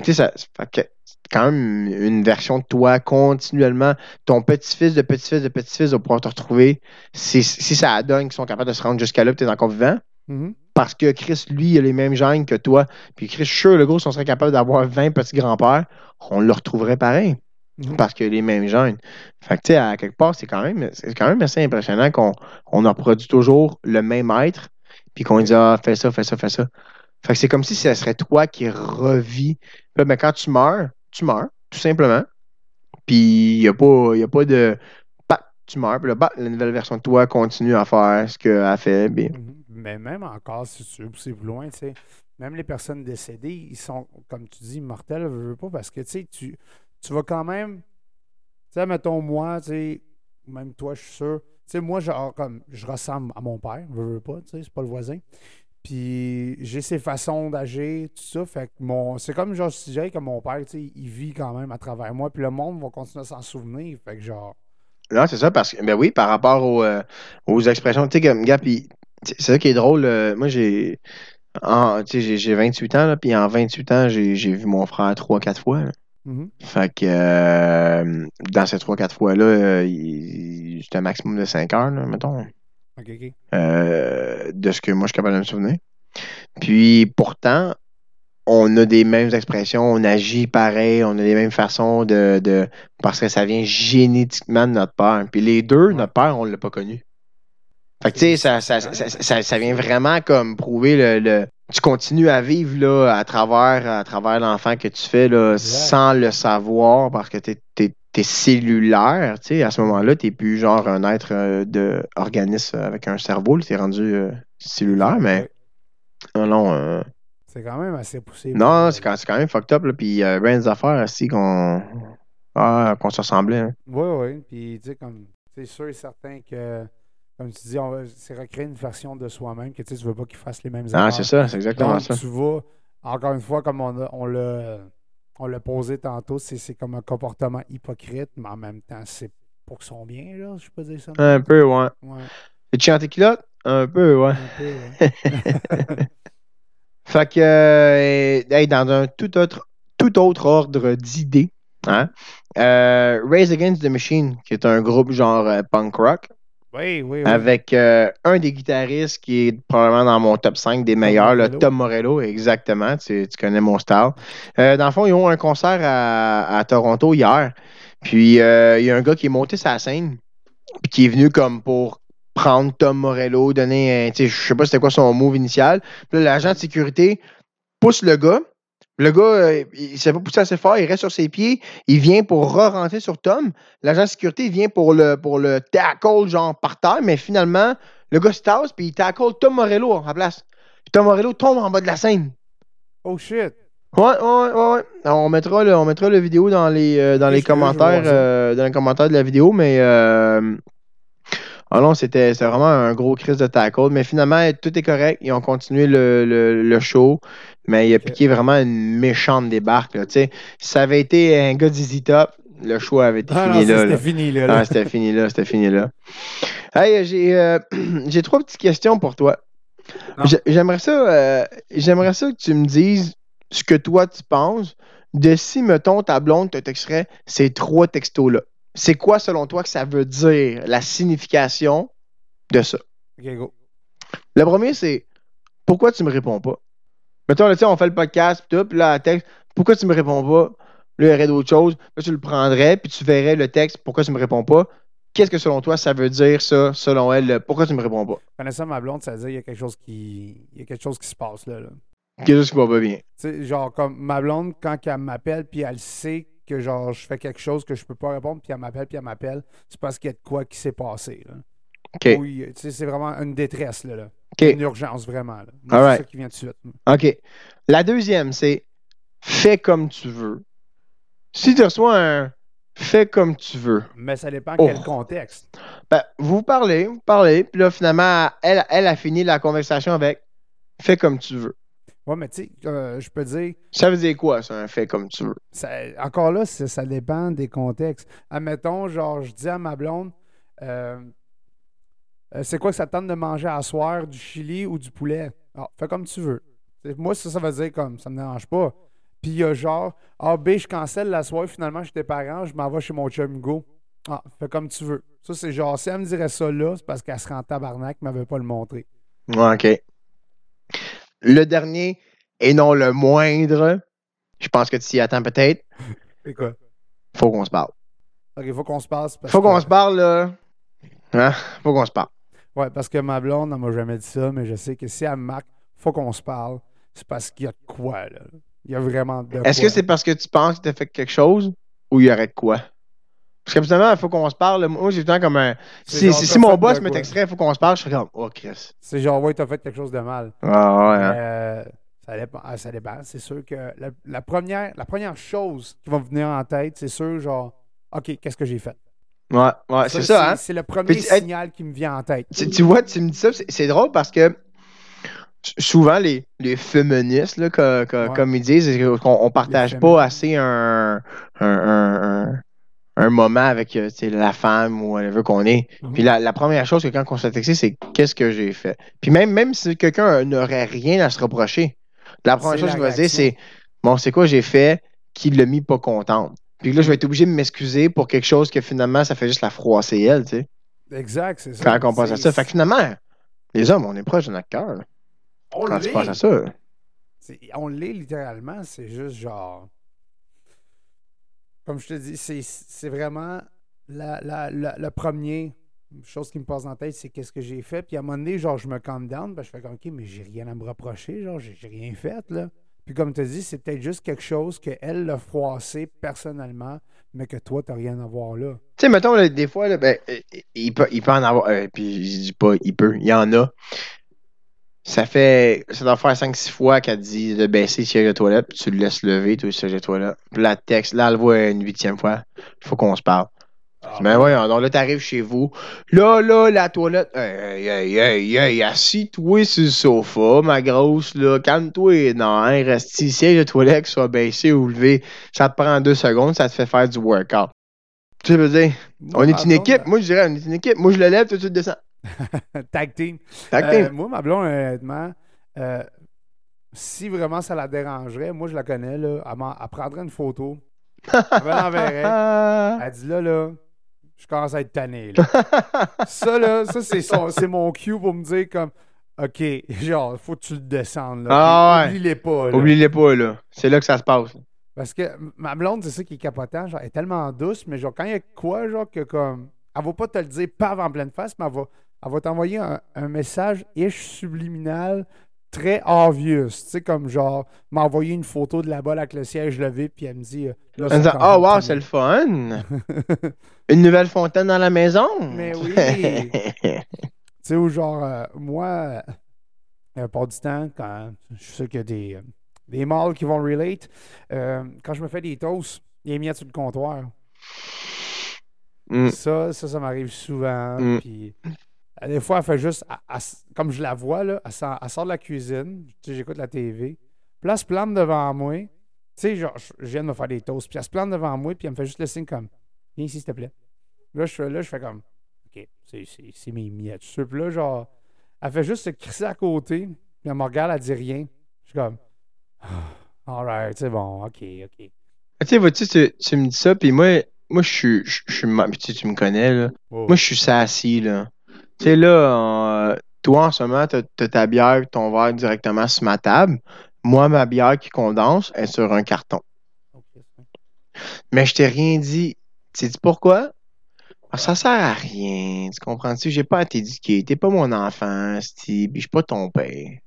Tu sais, ça, c'est quand même une version de toi continuellement. Ton petit-fils de petit-fils de petit-fils va pouvoir te retrouver. Si, si ça donne qu'ils sont capables de se rendre jusqu'à là, tu es encore vivant Mhm. Parce que Chris, lui, il a les mêmes gènes que toi. Puis Chris, je suis sûr, le gros, si on serait capable d'avoir 20 petits-grands-pères, on le retrouverait pareil. Mhm. Parce qu'il a les mêmes gènes. Fait que, tu sais, à quelque part, c'est quand même, c'est quand même assez impressionnant qu'on on en produit toujours le même être, puis qu'on dit, ah, fais ça, fais ça, fais ça. Fait que c'est comme si ce serait toi qui revis. Là, ben, quand tu meurs, tu meurs, tout simplement. Puis il n'y a, pas- y a pas de. Bah, tu meurs, puis là, bah, la nouvelle version de toi continue à faire ce qu'elle a fait. puis-. Mais même encore, si tu veux plus loin, même les personnes décédées, ils sont, comme tu dis, mortels, je veux pas, parce que tu tu, vas quand même. Tu sais, mettons moi, même toi, je suis sûr. Tu sais, moi, genre, comme, je ressemble à mon père, je veux pas, tu sais, c'est pas le voisin. Puis j'ai ses façons d'agir, tout ça. Fait que mon. C'est comme genre, je dirais que mon père, tu il vit quand même à travers moi. Puis le monde va continuer à s'en souvenir. Fait que genre. Non, c'est ça, parce que, ben oui, par rapport aux, euh, aux expressions, tu sais, comme, gars, puis c'est ça qui est drôle. euh, moi, j'ai. en- j'ai- j'ai 28 ans, là, puis en 28 ans, j'ai j'ai vu mon frère 3-4 fois. là. Mhm. Fait que euh, dans ces 3-4 fois-là, euh, c'était un maximum de 5 heures, là, mettons, Ok, ok. euh, de ce que moi je suis capable de me souvenir. Puis pourtant, on a des mêmes expressions, on agit pareil, on a les mêmes façons de. de parce que ça vient génétiquement de notre père. Puis les deux, Ouais. notre père, on ne l'a pas connu. Fait que tu sais, ça, ça, ça, ça, vient vraiment comme prouver le. le- tu continues à vivre là, à travers, à travers l'enfant que tu fais là, sans le savoir parce que tu es, cellulaire. tu sais, À ce moment-là, tu n'es plus genre un être euh, de organisme avec un cerveau. Tu es rendu euh, cellulaire, mais non, non. euh, C'est quand même assez poussé. non, non, c'est quand, c'est quand même fucked up. Là, puis il y a bien des affaires aussi qu'on ah, qu'on se ressemblait. hein. Oui, oui. Puis, tu sais, comme, c'est sûr et certain que, comme tu dis, on va, c'est recréer une version de soi-même que tu sais, tu veux pas qu'il fasse les mêmes Ah, erreurs. c'est ça, c'est exactement Donc, ça. tu vas, encore une fois, comme on, on l'a on l'a posé tantôt, c'est, comme un comportement hypocrite, mais en même temps, c'est pour son bien, là, je peux dire ça. Un peu, ouais. Ouais, Tu chantes tes culottes? Un peu, ouais. un peu, ouais. <laughs> Fait que, euh, hey, dans un tout autre, tout autre ordre d'idées, hein, euh, Raise Against the Machine, qui est un groupe genre euh, punk rock, oui, oui, oui. avec euh, un des guitaristes qui est probablement dans mon top 5 des meilleurs. Tom Morello, exactement, tu, tu connais mon style. Euh, dans le fond, ils ont un concert à, à Toronto hier, puis euh, il y a un gars qui est monté sa scène, puis qui est venu comme pour prendre Tom Morello, donner un, je sais pas c'était quoi son move initial, puis l'agent de sécurité pousse le gars, le gars, euh, il ne s'est pas poussé assez fort, il reste sur ses pieds, il vient pour re-rentrer sur Tom. L'agent de sécurité il vient pour le, pour le tackle, genre par terre, mais finalement, le gars se tasse, puis il tackle Tom Morello à la place. Puis Tom Morello tombe en bas de la scène. Oh shit! Ouais, ouais, ouais, ouais. On mettra le, on mettra le vidéo dans les, euh, dans les commentaires, euh, dans les commentaires de la vidéo, mais euh, ah non, c'était c'était vraiment un gros crise de tackle. Mais finalement, tout est correct. Ils ont continué le, le, le show, mais il a piqué vraiment une méchante débarque. Là, tu sais. si ça avait été un gars d'Easy Top, le show avait été Ah fini là. c'était là. fini, là. là. Ah, c'était fini là, c'était fini là. Hey, j'ai euh, <clears throat> j'ai trois petites questions pour toi. J'aimerais ça, euh, j'aimerais ça que tu me dises ce que toi tu penses de si, mettons, ta blonde te texterait ces trois textos-là. C'est quoi, selon toi, que ça veut dire, la signification de ça? Go. Le premier, c'est pourquoi tu me réponds pas? Mettons, là, on fait le podcast, puis tout, puis là, elle texte, pourquoi tu me réponds pas? Là, il y aurait d'autres choses. Là, tu le prendrais, puis tu verrais le texte, pourquoi tu me réponds pas? Qu'est-ce que, selon toi, ça veut dire, ça, selon elle, le pourquoi tu me réponds pas? Connaissant ma blonde, ça veut dire qu'il y a quelque chose qui, il y a quelque chose qui se passe, là. là. Quelque chose qui va pas bien. Tu sais, genre, comme ma blonde, quand elle m'appelle, puis elle sait que, genre, je fais quelque chose que je peux pas répondre, puis elle m'appelle, puis elle m'appelle, c'est parce qu'il y a de quoi qui s'est passé, là. Oui, c'est vraiment une détresse, là. Une urgence, vraiment. C'est ça qui vient de suite. OK. La deuxième, c'est fais comme tu veux. Si tu reçois un fais comme tu veux, Mais ça dépend Oh. quel contexte. ben, vous parlez, vous parlez, puis là, finalement, elle, elle a fini la conversation avec fais comme tu veux. Ouais, mais tu sais, euh, je peux dire, Ça veut dire quoi, ça, un fait comme tu veux? ça- encore là, ça dépend des contextes. Admettons, genre, je dis à ma blonde, euh, euh, c'est quoi que ça te tente de manger à soir, du chili ou du poulet? Ah, fais comme tu veux. Moi, ça, ça veut dire comme, ça me dérange pas. Puis il y a genre, ah, B, je cancelle la soirée, finalement, chez tes parents, je m'en vais chez mon chum Go. Ah, fais comme tu veux. Ça, c'est genre, si elle me dirait ça là, c'est parce qu'elle serait en tabarnak, elle m'avait pas le montrer. Ouais, OK. Le dernier, et non le moindre, je pense que tu t'y attends peut-être, C'est quoi? faut qu'on se parle. Ok, faut qu'on se parce Faut qu'on se parle, là. Hein? Faut qu'on se parle. Ouais, parce que ma blonde, elle m'a jamais dit ça, mais je sais que si elle me marque, faut qu'on se parle, c'est parce qu'il y a de quoi, là. Il y a vraiment de Est-ce que c'est parce que tu penses que tu as fait quelque chose ou il y aurait de quoi? Parce que justement, il faut qu'on se parle. Moi, j'ai tout le temps comme un. Si, genre, si, t'as si mon boss me texterait, il faut qu'on se parle, je serais comme, oh, Chris. C'est genre, ouais, t'as fait quelque chose de mal. Ah, ouais. hein. Euh, Ça dépend. ah, ça dépend. C'est sûr que la, la première, la première chose qui va me venir en tête, c'est sûr, genre, OK, qu'est-ce que j'ai fait? Ouais, ouais, c'est ça, hein? C'est le premier Puis signal qui me vient en tête. Tu, tu vois, tu me dis ça, c'est drôle parce que souvent les, les féministes, là, Ouais. comme ils disent, on partage Les pas assez un, un, un, un- un moment avec euh, la femme ou whatever qu'on est. Mhm. Puis la, la première chose que quand on s'est texté, c'est qu'est-ce que j'ai fait. Puis même, même si quelqu'un n'aurait rien à se reprocher, la première chose qu'il va dire, c'est bon, c'est quoi j'ai fait qui l'a mis pas contente. Puis là, je vais être obligé de m'excuser pour quelque chose que finalement, ça fait juste la froisser elle, tu sais. Exact, c'est ça. Quand on pense à ça. Fait que finalement, les hommes, on est proche cœur. là, on Quand tu penses à ça. On l'est littéralement, c'est juste genre. Comme je te dis, c'est- vraiment la, la, la, la première chose qui me passe en tête, c'est qu'est-ce que j'ai fait. Puis à un moment donné, genre, je me calme down, ben, je fais comme, OK, mais j'ai rien à me reprocher, genre, j'ai j'ai rien fait, là. Puis comme tu as dit, c'est peut-être juste quelque chose qu'elle l'a froissé personnellement, mais que toi, tu rien à voir là. Tu sais, mettons, des fois, ben, euh, il, peut, en avoir. euh, puis je dis pas, il peut, il y en a. Ça fait. Ça doit faire 5-6 fois qu'elle dit de baisser le siège de toilette, puis tu le laisses lever, toi, le siège de toilette. Puis là, texte, là, elle le voit une huitième fois. Il faut qu'on se parle. Ben voyons, donc là, t'arrives chez vous. Là, là, la toilette. Hey, hey, hey, hey, assis-toi sur le sofa, ma grosse, là. Calme-toi, non, hein, reste ici. De toilette, soit baissé ou levé. Ça te prend deux secondes, ça te fait faire du workout. Tu veux dire, on est une équipe. Moi, je dirais, on est une équipe. Moi, je le lève, tout de suite, descends. <laughs> Tag team. Tac, Euh, team. moi, ma blonde, honnêtement, euh, si vraiment ça la dérangerait, moi, je la connais, là, elle, prendrait une photo, <laughs> elle l'enverrait, Ah. elle dit là, là, je commence à être tanné. Là. <laughs> ça, là, ça, c'est, son- c'est mon cue pour me dire comme, OK, genre, faut que tu le descendes. Là, Ah ouais. Oublie-les pas. là. Oubliez-les pas, là. C'est là que ça se passe. Parce que ma blonde, c'est ça qui est capotant. Genre, elle est tellement douce, mais genre, quand il y a quoi, genre, que comme. Elle va pas te le dire pas en pleine face, mais elle va, elle va t'envoyer un, un message ish subliminal très obvious. Tu sais, comme genre, m'envoyer une photo de la balle avec le siège levé, puis elle me dit. euh, là, disant, ça oh, wow, c'est le fun. <laughs> Une nouvelle fontaine dans la maison. Mais oui. <laughs> Tu sais, ou genre, euh, moi, euh, pas du temps, quand je suis sûr qu'il y a des, des mâles qui vont relate, euh, quand je me fais des toasts, il y a mis sur le comptoir. Mm. Ça, ça, ça m'arrive souvent. Mm. Puis, des fois, elle fait juste, elle- elle s- comme je la vois, là, elle, sort, elle sort de la cuisine, tu j'écoute la TV. Puis là, elle se plante devant moi. Tu sais, genre, je viens de me faire des toasts. Puis elle se plante devant moi, puis elle me fait juste le signe comme, viens ici, s'il te plaît. Là, je fais, là, je fais comme, OK, c'est- mes miettes. Puis là, genre, elle fait juste se crisser à côté, puis elle me regarde, elle dit rien. Je suis comme, alright, c'est bon, OK, OK. Tu sais, vois-tu, tu, tu me dis ça, puis moi, moi je suis. Je je tu, tu me connais, là. Oh. Moi, je suis sassy, là. Tu sais, là, en- toi, en ce moment, t'as as ta bière ton verre directement sur ma table. Moi, ma bière qui condense est sur un carton. Mais je t'ai rien dit. Tu sais pourquoi? Ça sert à rien. Tu comprends-tu? J'ai pas à t'éduquer. T'es pas mon enfant, Steve. Je suis pas ton père.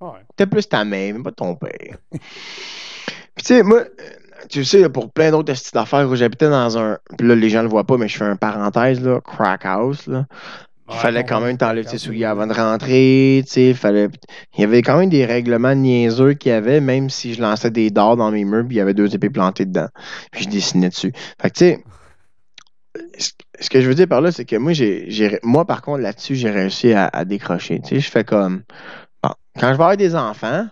Ouais. T'es plus ta mère, mais pas ton père. <laughs> Puis tu sais, moi, euh, tu sais, pour plein d'autres styles d'affaires où j'habitais dans un. Puis là, les gens le voient pas, mais je fais un parenthèse, là, crack house, là. Il fallait quand même t'enlever tes souliers avant de rentrer, fallait... Il y avait quand même des règlements niaiseux qu'il y avait, même si je lançais des dards dans mes murs, puis il y avait deux épées plantées dedans. Puis je dessinais dessus. Fait que, tu sais, ce- que je veux dire par là, c'est que moi, j'ai, moi, par contre, là-dessus, j'ai réussi à, à décrocher. Tu sais, je fais comme, bon, quand je vais avoir des enfants,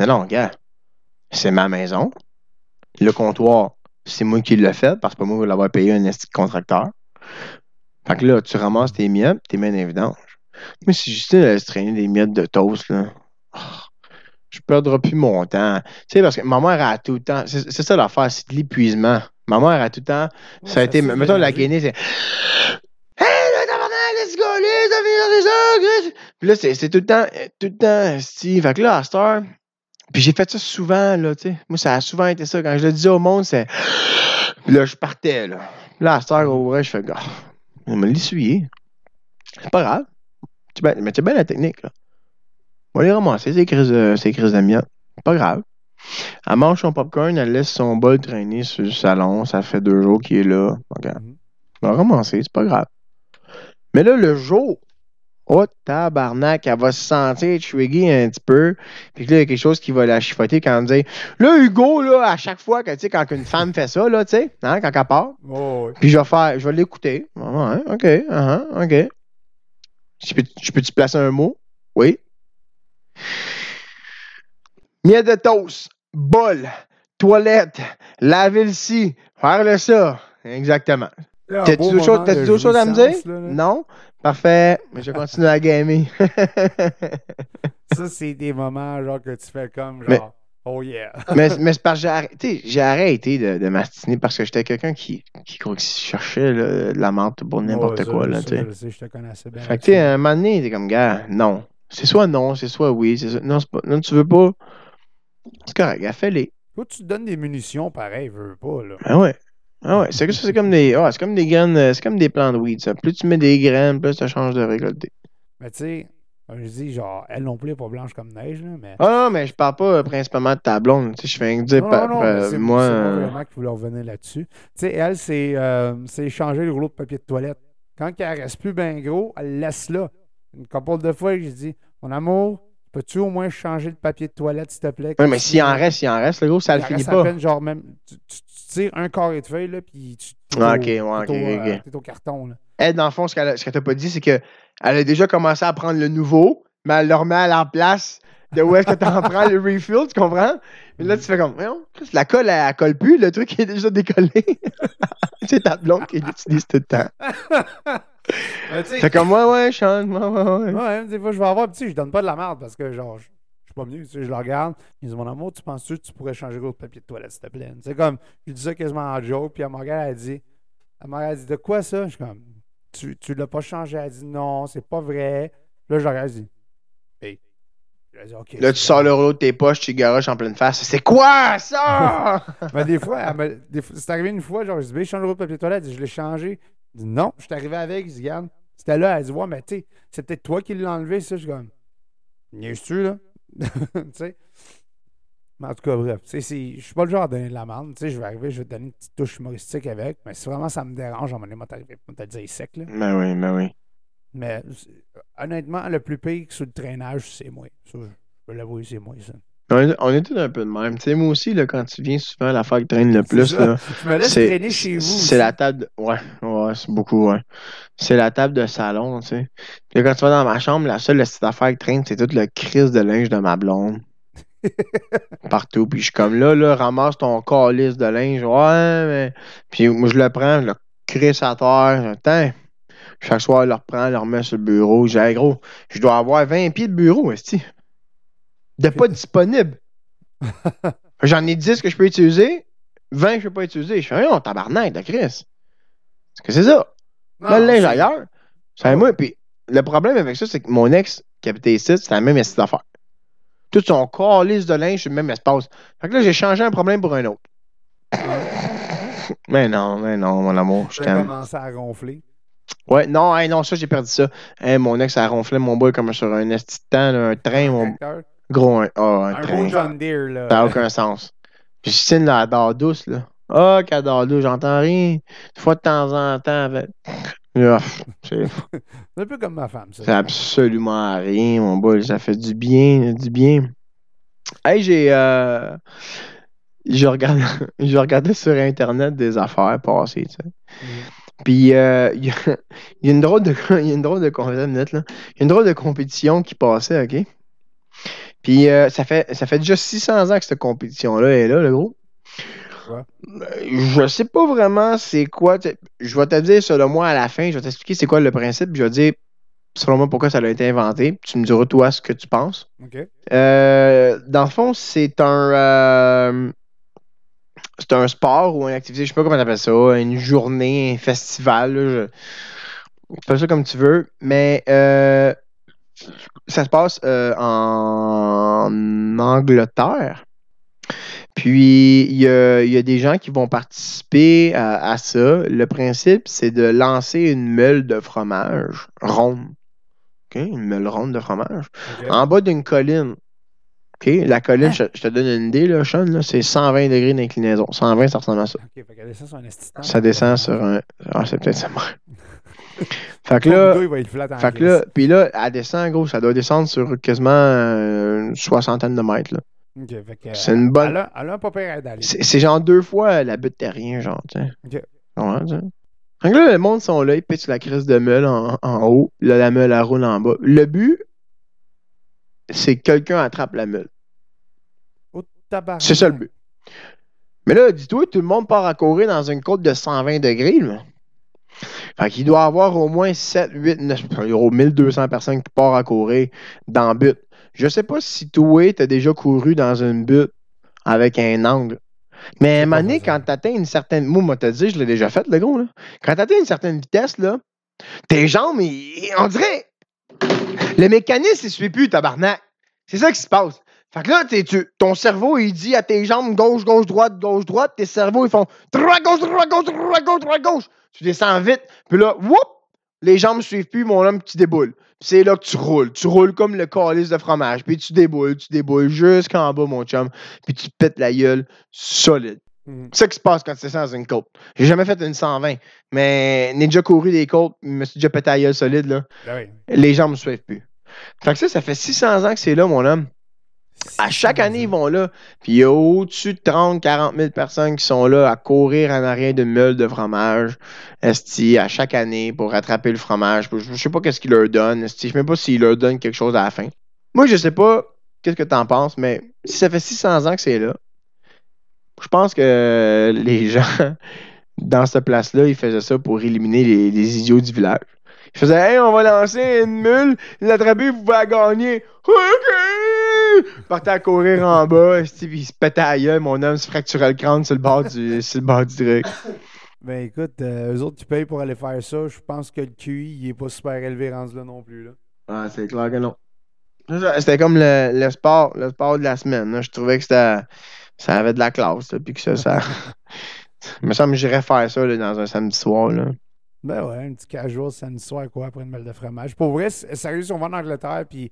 non, non, gars, c'est ma maison. Le comptoir, c'est moi qui l'ai fait, parce que moi qui vais l'avoir payé un contracteur. Fait que là, tu ramasses tes miettes, t'es mets vidanges. Mais si Justine allait se traîner des miettes de toast, là, oh, je perdrai plus mon temps. Tu sais, parce que ma mère a tout le temps. C'est c'est ça l'affaire, c'est de l'épuisement. Ma mère a tout le temps. Ouais, Ça a été. Mettons, la gainée, c'est. Puis là, c'est c'est tout le temps. Tout le temps, Steve. Fait que là, à cette heure. Puis j'ai fait ça souvent, là, tu sais. Moi, ça a souvent été ça. Quand je le disais au monde, c'est. <gasps> Puis là, je partais, là. Puis là, à cette heure, au vrai, je fais, gars, on me l'essuyer. C'est pas grave. Tu mais tu bien la technique, là. On va les ramasser, ces crises, de- ces crises d'amiante. C'est pas grave. Elle mange son popcorn, elle laisse son bol traîner sur le salon. Ça fait deux jours qu'il est là. Regarde. Mhm. On va ramasser, c'est pas grave. Mais là, le jour Oh, tabarnak, elle va se sentir trigger un petit peu. Puis là, il y a quelque chose qui va la chifoter quand elle dit Là, Hugo, là, à chaque fois que, tu sais, quand une femme fait ça, là, tu sais, hein, quand elle part, Oh, puis je vais faire, je vais l'écouter. Ah, OK, uh-huh, OK. Je peux, je peux-tu placer un mot? Oui. Miel de toast, bol, toilette, laver le ci, faire le ça. Exactement. T'as-tu d'autres choses, à me dire? jouissance, là, là. Non? Parfait. Mais je continue à gamer. <laughs> Ça, c'est des moments genre que tu fais comme genre Mais- Oh yeah. mais mais c'est parce que j'ai arrêté, <laughs> j'ai arrêté de, de m'astiner parce que j'étais quelqu'un qui, qui, qui cherchait là, de la menthe pour n'importe Ouais, ça, quoi. Là, ça. Je le sais, je te connais assez bien. Fait que, tu un moment donné, t'es comme, gars, non. C'est soit non, c'est soit oui. c'est soit- Non, c'est pas, non, tu veux pas. C'est correct, fais-les. Toi, tu te donnes des munitions pareil, veux veux pas, là. Ah ouais. Ah ouais, c'est que c'est comme des. Ah, c'est comme des graines, euh, c'est comme des plants de weed, ça. Plus tu mets des graines, plus ça change de récolter. Mais tu sais, comme je dis, genre, elle non plus est pas blanche comme neige, là, mais. Ah non, mais je parle pas euh, principalement de ta blonde. Tu sais, je fais un dire, Non, pa- non, non, pa- mais c'est moi. c'est euh, vraiment qui voulais revenir là-dessus. Tu sais, elle, c'est euh, changer le rouleau de papier de toilette. Quand elle reste plus bien gros, elle le laisse là. Une couple de fois, j'ai dit Mon amour, peux-tu au moins changer le papier de toilette, s'il te plaît Ouais, mais s'il en reste, il en reste, le gros, ça Il le finit reste à pas. peine, genre, même, tu, tu- tu tires un carré de feuille, là, puis tu. Ah, au- ok, ouais, t'es ok, au, ok, euh, au carton, là. Elle, dans le fond, ce qu'elle qu'elle t'a pas dit, c'est que elle a déjà commencé à prendre le nouveau, mais elle le remet à la place de où est-ce que tu en <laughs> prends le refill, tu comprends? Mais là, tu fais comme, la colle, elle, elle colle plus, le truc est déjà décollé. <laughs> c'est ta blonde qui l'utilise tout le temps. <laughs> C'est comme, ouais, ouais, Sean, ouais, ouais, ouais. Ouais, des fois, je vais avoir, tu sais, je donne pas de la merde parce que, genre, je pas mieux, tu sais, je le regarde. Il dit, mon amour, tu penses-tu que tu pourrais changer l'autre papier de toilette, s'il te plaît? C'est comme, je dis ça quasiment en joke, puis elle m'a regardé, elle dit, elle m'a regardé, elle dit, de quoi ça? Je suis comme, tu, tu l'as pas changé? Elle dit, non, c'est pas vrai. Là, je regarde, je hey. Elle dit, OK. Là, tu sors le rouleau de tes poches, tu garoches en pleine face. C'est quoi ça? <laughs> Mais des fois, me- des c'est arrivé une fois, genre, je dis, ben, change le rouleau de papier de toilette. Je l'ai changé. Je dis, non, je suis arrivé avec. Je dis, regarde, c'était là. Elle dit, ouais, mais tu sais, c'est peut-être toi qui l'as enlevé, ça. Je suis comme, niaises-tu, là? <laughs> tu sais? Mais en tout cas, bref, je suis pas le genre à donner de la merde. Tu sais, je vais arriver, je vais te donner une petite touche humoristique avec. Mais si vraiment ça me dérange, à un moment donné, t'as dit sec, là. ben oui, ben oui. Mais c'est- honnêtement, le plus pire sur le traînage, c'est moi. Ça, je peux l'avouer, c'est moi, ça. On est, on est tous un peu de même. Tu sais, moi aussi, là, quand tu viens souvent, l'affaire qui traîne le plus, là, Je me laisse traîner chez vous. c'est la table de... Ouais, ouais, c'est beaucoup, ouais. C'est la table de salon, tu sais. Puis quand tu vas dans ma chambre, la seule petite affaire qui traîne, c'est toute le crise de linge de ma blonde. <laughs> Partout. Puis je suis comme là, là, ramasse ton calice de linge. Ouais, mais. Puis moi, je le prends, je le crisse à terre. Attends. Chaque soir, je le reprends, je le remets sur le bureau. J'ai gros, je dois avoir 20 pieds de bureau, esti. De pas disponible. <laughs> J'en ai 10 que je peux utiliser, 20 que je peux pas utiliser. Je fais rien, tabarnak de Chris. Est-ce que c'est ça? Non, Mets le linge ailleurs. C'est moi. Puis le problème avec ça, c'est que mon ex qui habitait ici, c'était la même espèce d'affaire. Tout son calice de linge sur le même espace. Fait que là, j'ai changé un problème pour un autre. <laughs> Mais non, mais non, mon amour, je t'aime. commencé à gonfler. Ouais, non, hey, non, ça, j'ai perdu ça. Hey, mon ex a ronflé mon boy comme sur un esti là, un train, mon Tracteur. Gros, un, ah, un Un train. beau John Deere, là. Ça n'a aucun sens. Puis Justine, là, elle dort douce, là. Ah, qu'elle dort douce, j'entends rien. Une fois de temps en temps, avec... Ah, <laughs> c'est un peu comme ma femme, ça. c'est absolument rien, mon boy. Ça fait du bien, du bien. Hey, j'ai... Euh... Je <laughs> je regardais sur Internet des affaires passées, tu sais. Mhm. Puis, euh, il y, a, il y a une drôle de, il y a une drôle de, là. Il y a une drôle de compétition qui passait, OK? Puis, euh, ça, fait, ça fait déjà 600 ans que cette compétition-là est là, le gros. Ouais. Je sais pas vraiment c'est quoi. Je vais te dire, selon moi, à la fin, je vais t'expliquer c'est quoi le principe, puis je vais te dire, selon moi, pourquoi ça a été inventé. Tu me diras, toi, ce que tu penses. OK. Euh, dans le fond, c'est un. euh, c'est un sport ou une activité, je sais pas comment t'appelles ça, une journée, un festival, là, je- appelle ça comme tu veux, mais euh, ça se passe euh, en Angleterre. Puis, il y a, il y a des gens qui vont participer à, à ça. Le principe, c'est de lancer une meule de fromage ronde. Une meule ronde de fromage en bas d'une colline. La colline, je, je te donne une idée, là, Sean, là, c'est 120 degrés d'inclinaison. 120, ça ressemble à ça. Descend sur un. Ça descend sur un. Ah, c'est peut-être ça. Fait que là, il va être flat en fait que là, puis là, elle descend, gros, ça doit descendre sur quasiment euh, une soixantaine de mètres, là. C'est une bonne- Elle a, elle a un pas pire aide d'aller. C'est genre deux fois la butte terrien, genre, tu sais. Ok. Ouais, tu sais. Fait que là, le monde sont là, ils pitchent la crise de meule en, en haut, là, la meule, elle roule en bas. Le but, c'est que quelqu'un attrape la meule. C'est ça le but. Mais là, dis-toi, tout le monde part à courir dans une côte de 120 degrés, là. Fait qu'il doit y avoir au moins 7, 8, 9, il y aura 1200 personnes qui partent à courir dans le but. Je sais pas si toi, t'as déjà couru dans une butte avec un angle. Mais à un pas moment donné, facile. quand t'atteins une certaine. Moi, moi, t'as dit, je l'ai déjà fait, le gros, là. Quand t'atteins une certaine vitesse, là, tes jambes, ils- on dirait. Le mécanisme, il suit plus, tabarnak. C'est ça qui se passe. Fait que là, tu, ton cerveau, il dit à tes jambes gauche, gauche, droite, gauche, droite. Tes cerveaux, ils font droite, gauche, droite, gauche, droite, gauche, droite, gauche. Tu descends vite. Puis là, whoop! Les jambes suivent plus, mon homme, tu déboules. Puis c'est là que tu roules. Tu roules comme le calice de fromage. Puis tu déboules, tu déboules jusqu'en bas, mon chum. Puis tu te pètes la gueule solide. Mhm. C'est ça qui se passe quand tu descends dans une côte. J'ai jamais fait une 120, mais j'ai déjà couru des côtes, je me suis déjà pété la gueule solide, là. Ben Les jambes me suivent plus. Fait que ça, ça fait 600 ans que c'est là, mon homme. À chaque année, ils vont là. Puis il y a au-dessus de 30, 40 000 personnes qui sont là à courir en arrière d'une meule de fromage. Esti, à chaque année pour rattraper le fromage. Je je sais pas qu'est-ce qu'ils leur donnent. Esti, je sais même pas s'ils leur donnent quelque chose à la fin. Moi, je sais pas qu'est-ce que t'en penses, mais si ça fait 600 ans que c'est là, je pense que les <laughs> gens dans cette place-là, ils faisaient ça pour éliminer les, idiots du village. Ils faisaient Hey, on va lancer une mule, l'attraper, vous la gagner. OK! Ils partaient à courir en bas, puis ils se pétaient à gueule, mon homme se fracturait le crâne sur le bord du, sur le bord du truc. Ben écoute, euh, eux autres qui payent pour aller faire ça, je pense que le QI, il est pas super élevé rendu là non plus. Là. Ah, c'est clair que non. C'était comme le, le sport, le sport de la semaine. là. Je trouvais que ça avait de la classe, là, puis que ça, ça. <laughs> Il me semble que j'irais faire ça là, dans un samedi soir. Là. Ben ouais, un petit casual samedi soir, quoi, après une balle de fromage. Pour vrai, sérieux, si on va en Angleterre, puis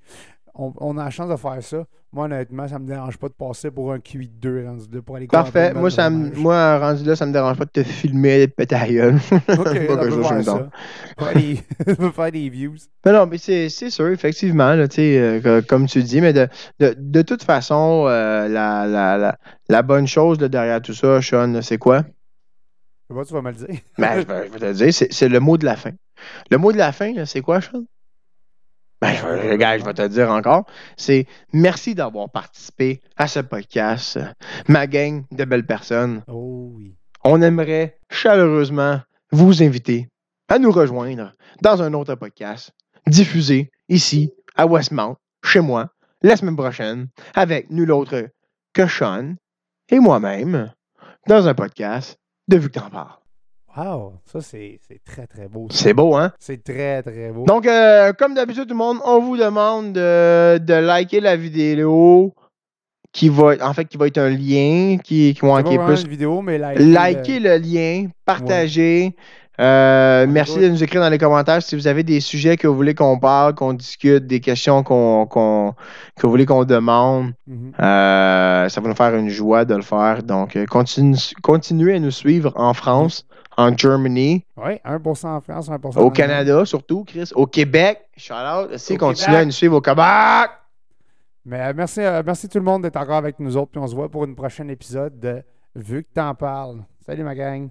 on, on a la chance de faire ça, moi, honnêtement, ça me dérange pas de passer pour un QI de 2 rendu pour aller Parfait. Moi, ça me- moi, rendu là, ça me dérange pas de te filmer et de péter la gueule. <laughs> Pas chose me tente. ça. Faire des- <laughs> on peut faire des views. Mais non, mais c'est sûr, effectivement, là, euh, comme tu dis, mais de, de, de toute façon, euh, la, la, la, la bonne chose là, derrière tout ça, Sean, c'est quoi? Je sais pas, tu vas me le dire. Ben, je, vais, je vais te le dire, c'est le mot de la fin. Le mot de la fin, c'est quoi, Sean? Ben, je, je vais te dire encore. C'est merci d'avoir participé à ce podcast. Ma gang de belles personnes. Oh oui. On aimerait chaleureusement vous inviter à nous rejoindre dans un autre podcast diffusé ici à Westmount, chez moi, la semaine prochaine, avec nul autre que Sean et moi-même, dans un podcast de Vu que t'en parles. Wow, ça, c'est très, très beau. C'est beau, hein? C'est très, très beau. Donc, euh, comme d'habitude, tout le monde, on vous demande de, de liker la vidéo qui va, en fait, qui va être un lien qui, qui, vraiment plus vidéo, mais liker, Likez le lien, partagez. Euh, merci de nous écrire dans les commentaires si vous avez des sujets que vous voulez qu'on parle, qu'on discute, des questions qu'on, que vous voulez qu'on demande. Mhm. Euh, ça va nous faire une joie de le faire. Donc, euh, continue- continuez à nous suivre en France, en Germany, Ouais, 1% en France, 1% en au Allemagne. Canada surtout, Chris, au Québec. Shout out. Au continuez à nous suivre au Québec? Mais euh, merci, euh, merci tout le monde d'être encore avec nous autres. Puis on se voit pour une prochaine épisode de Vu que t'en parles. Salut ma gang.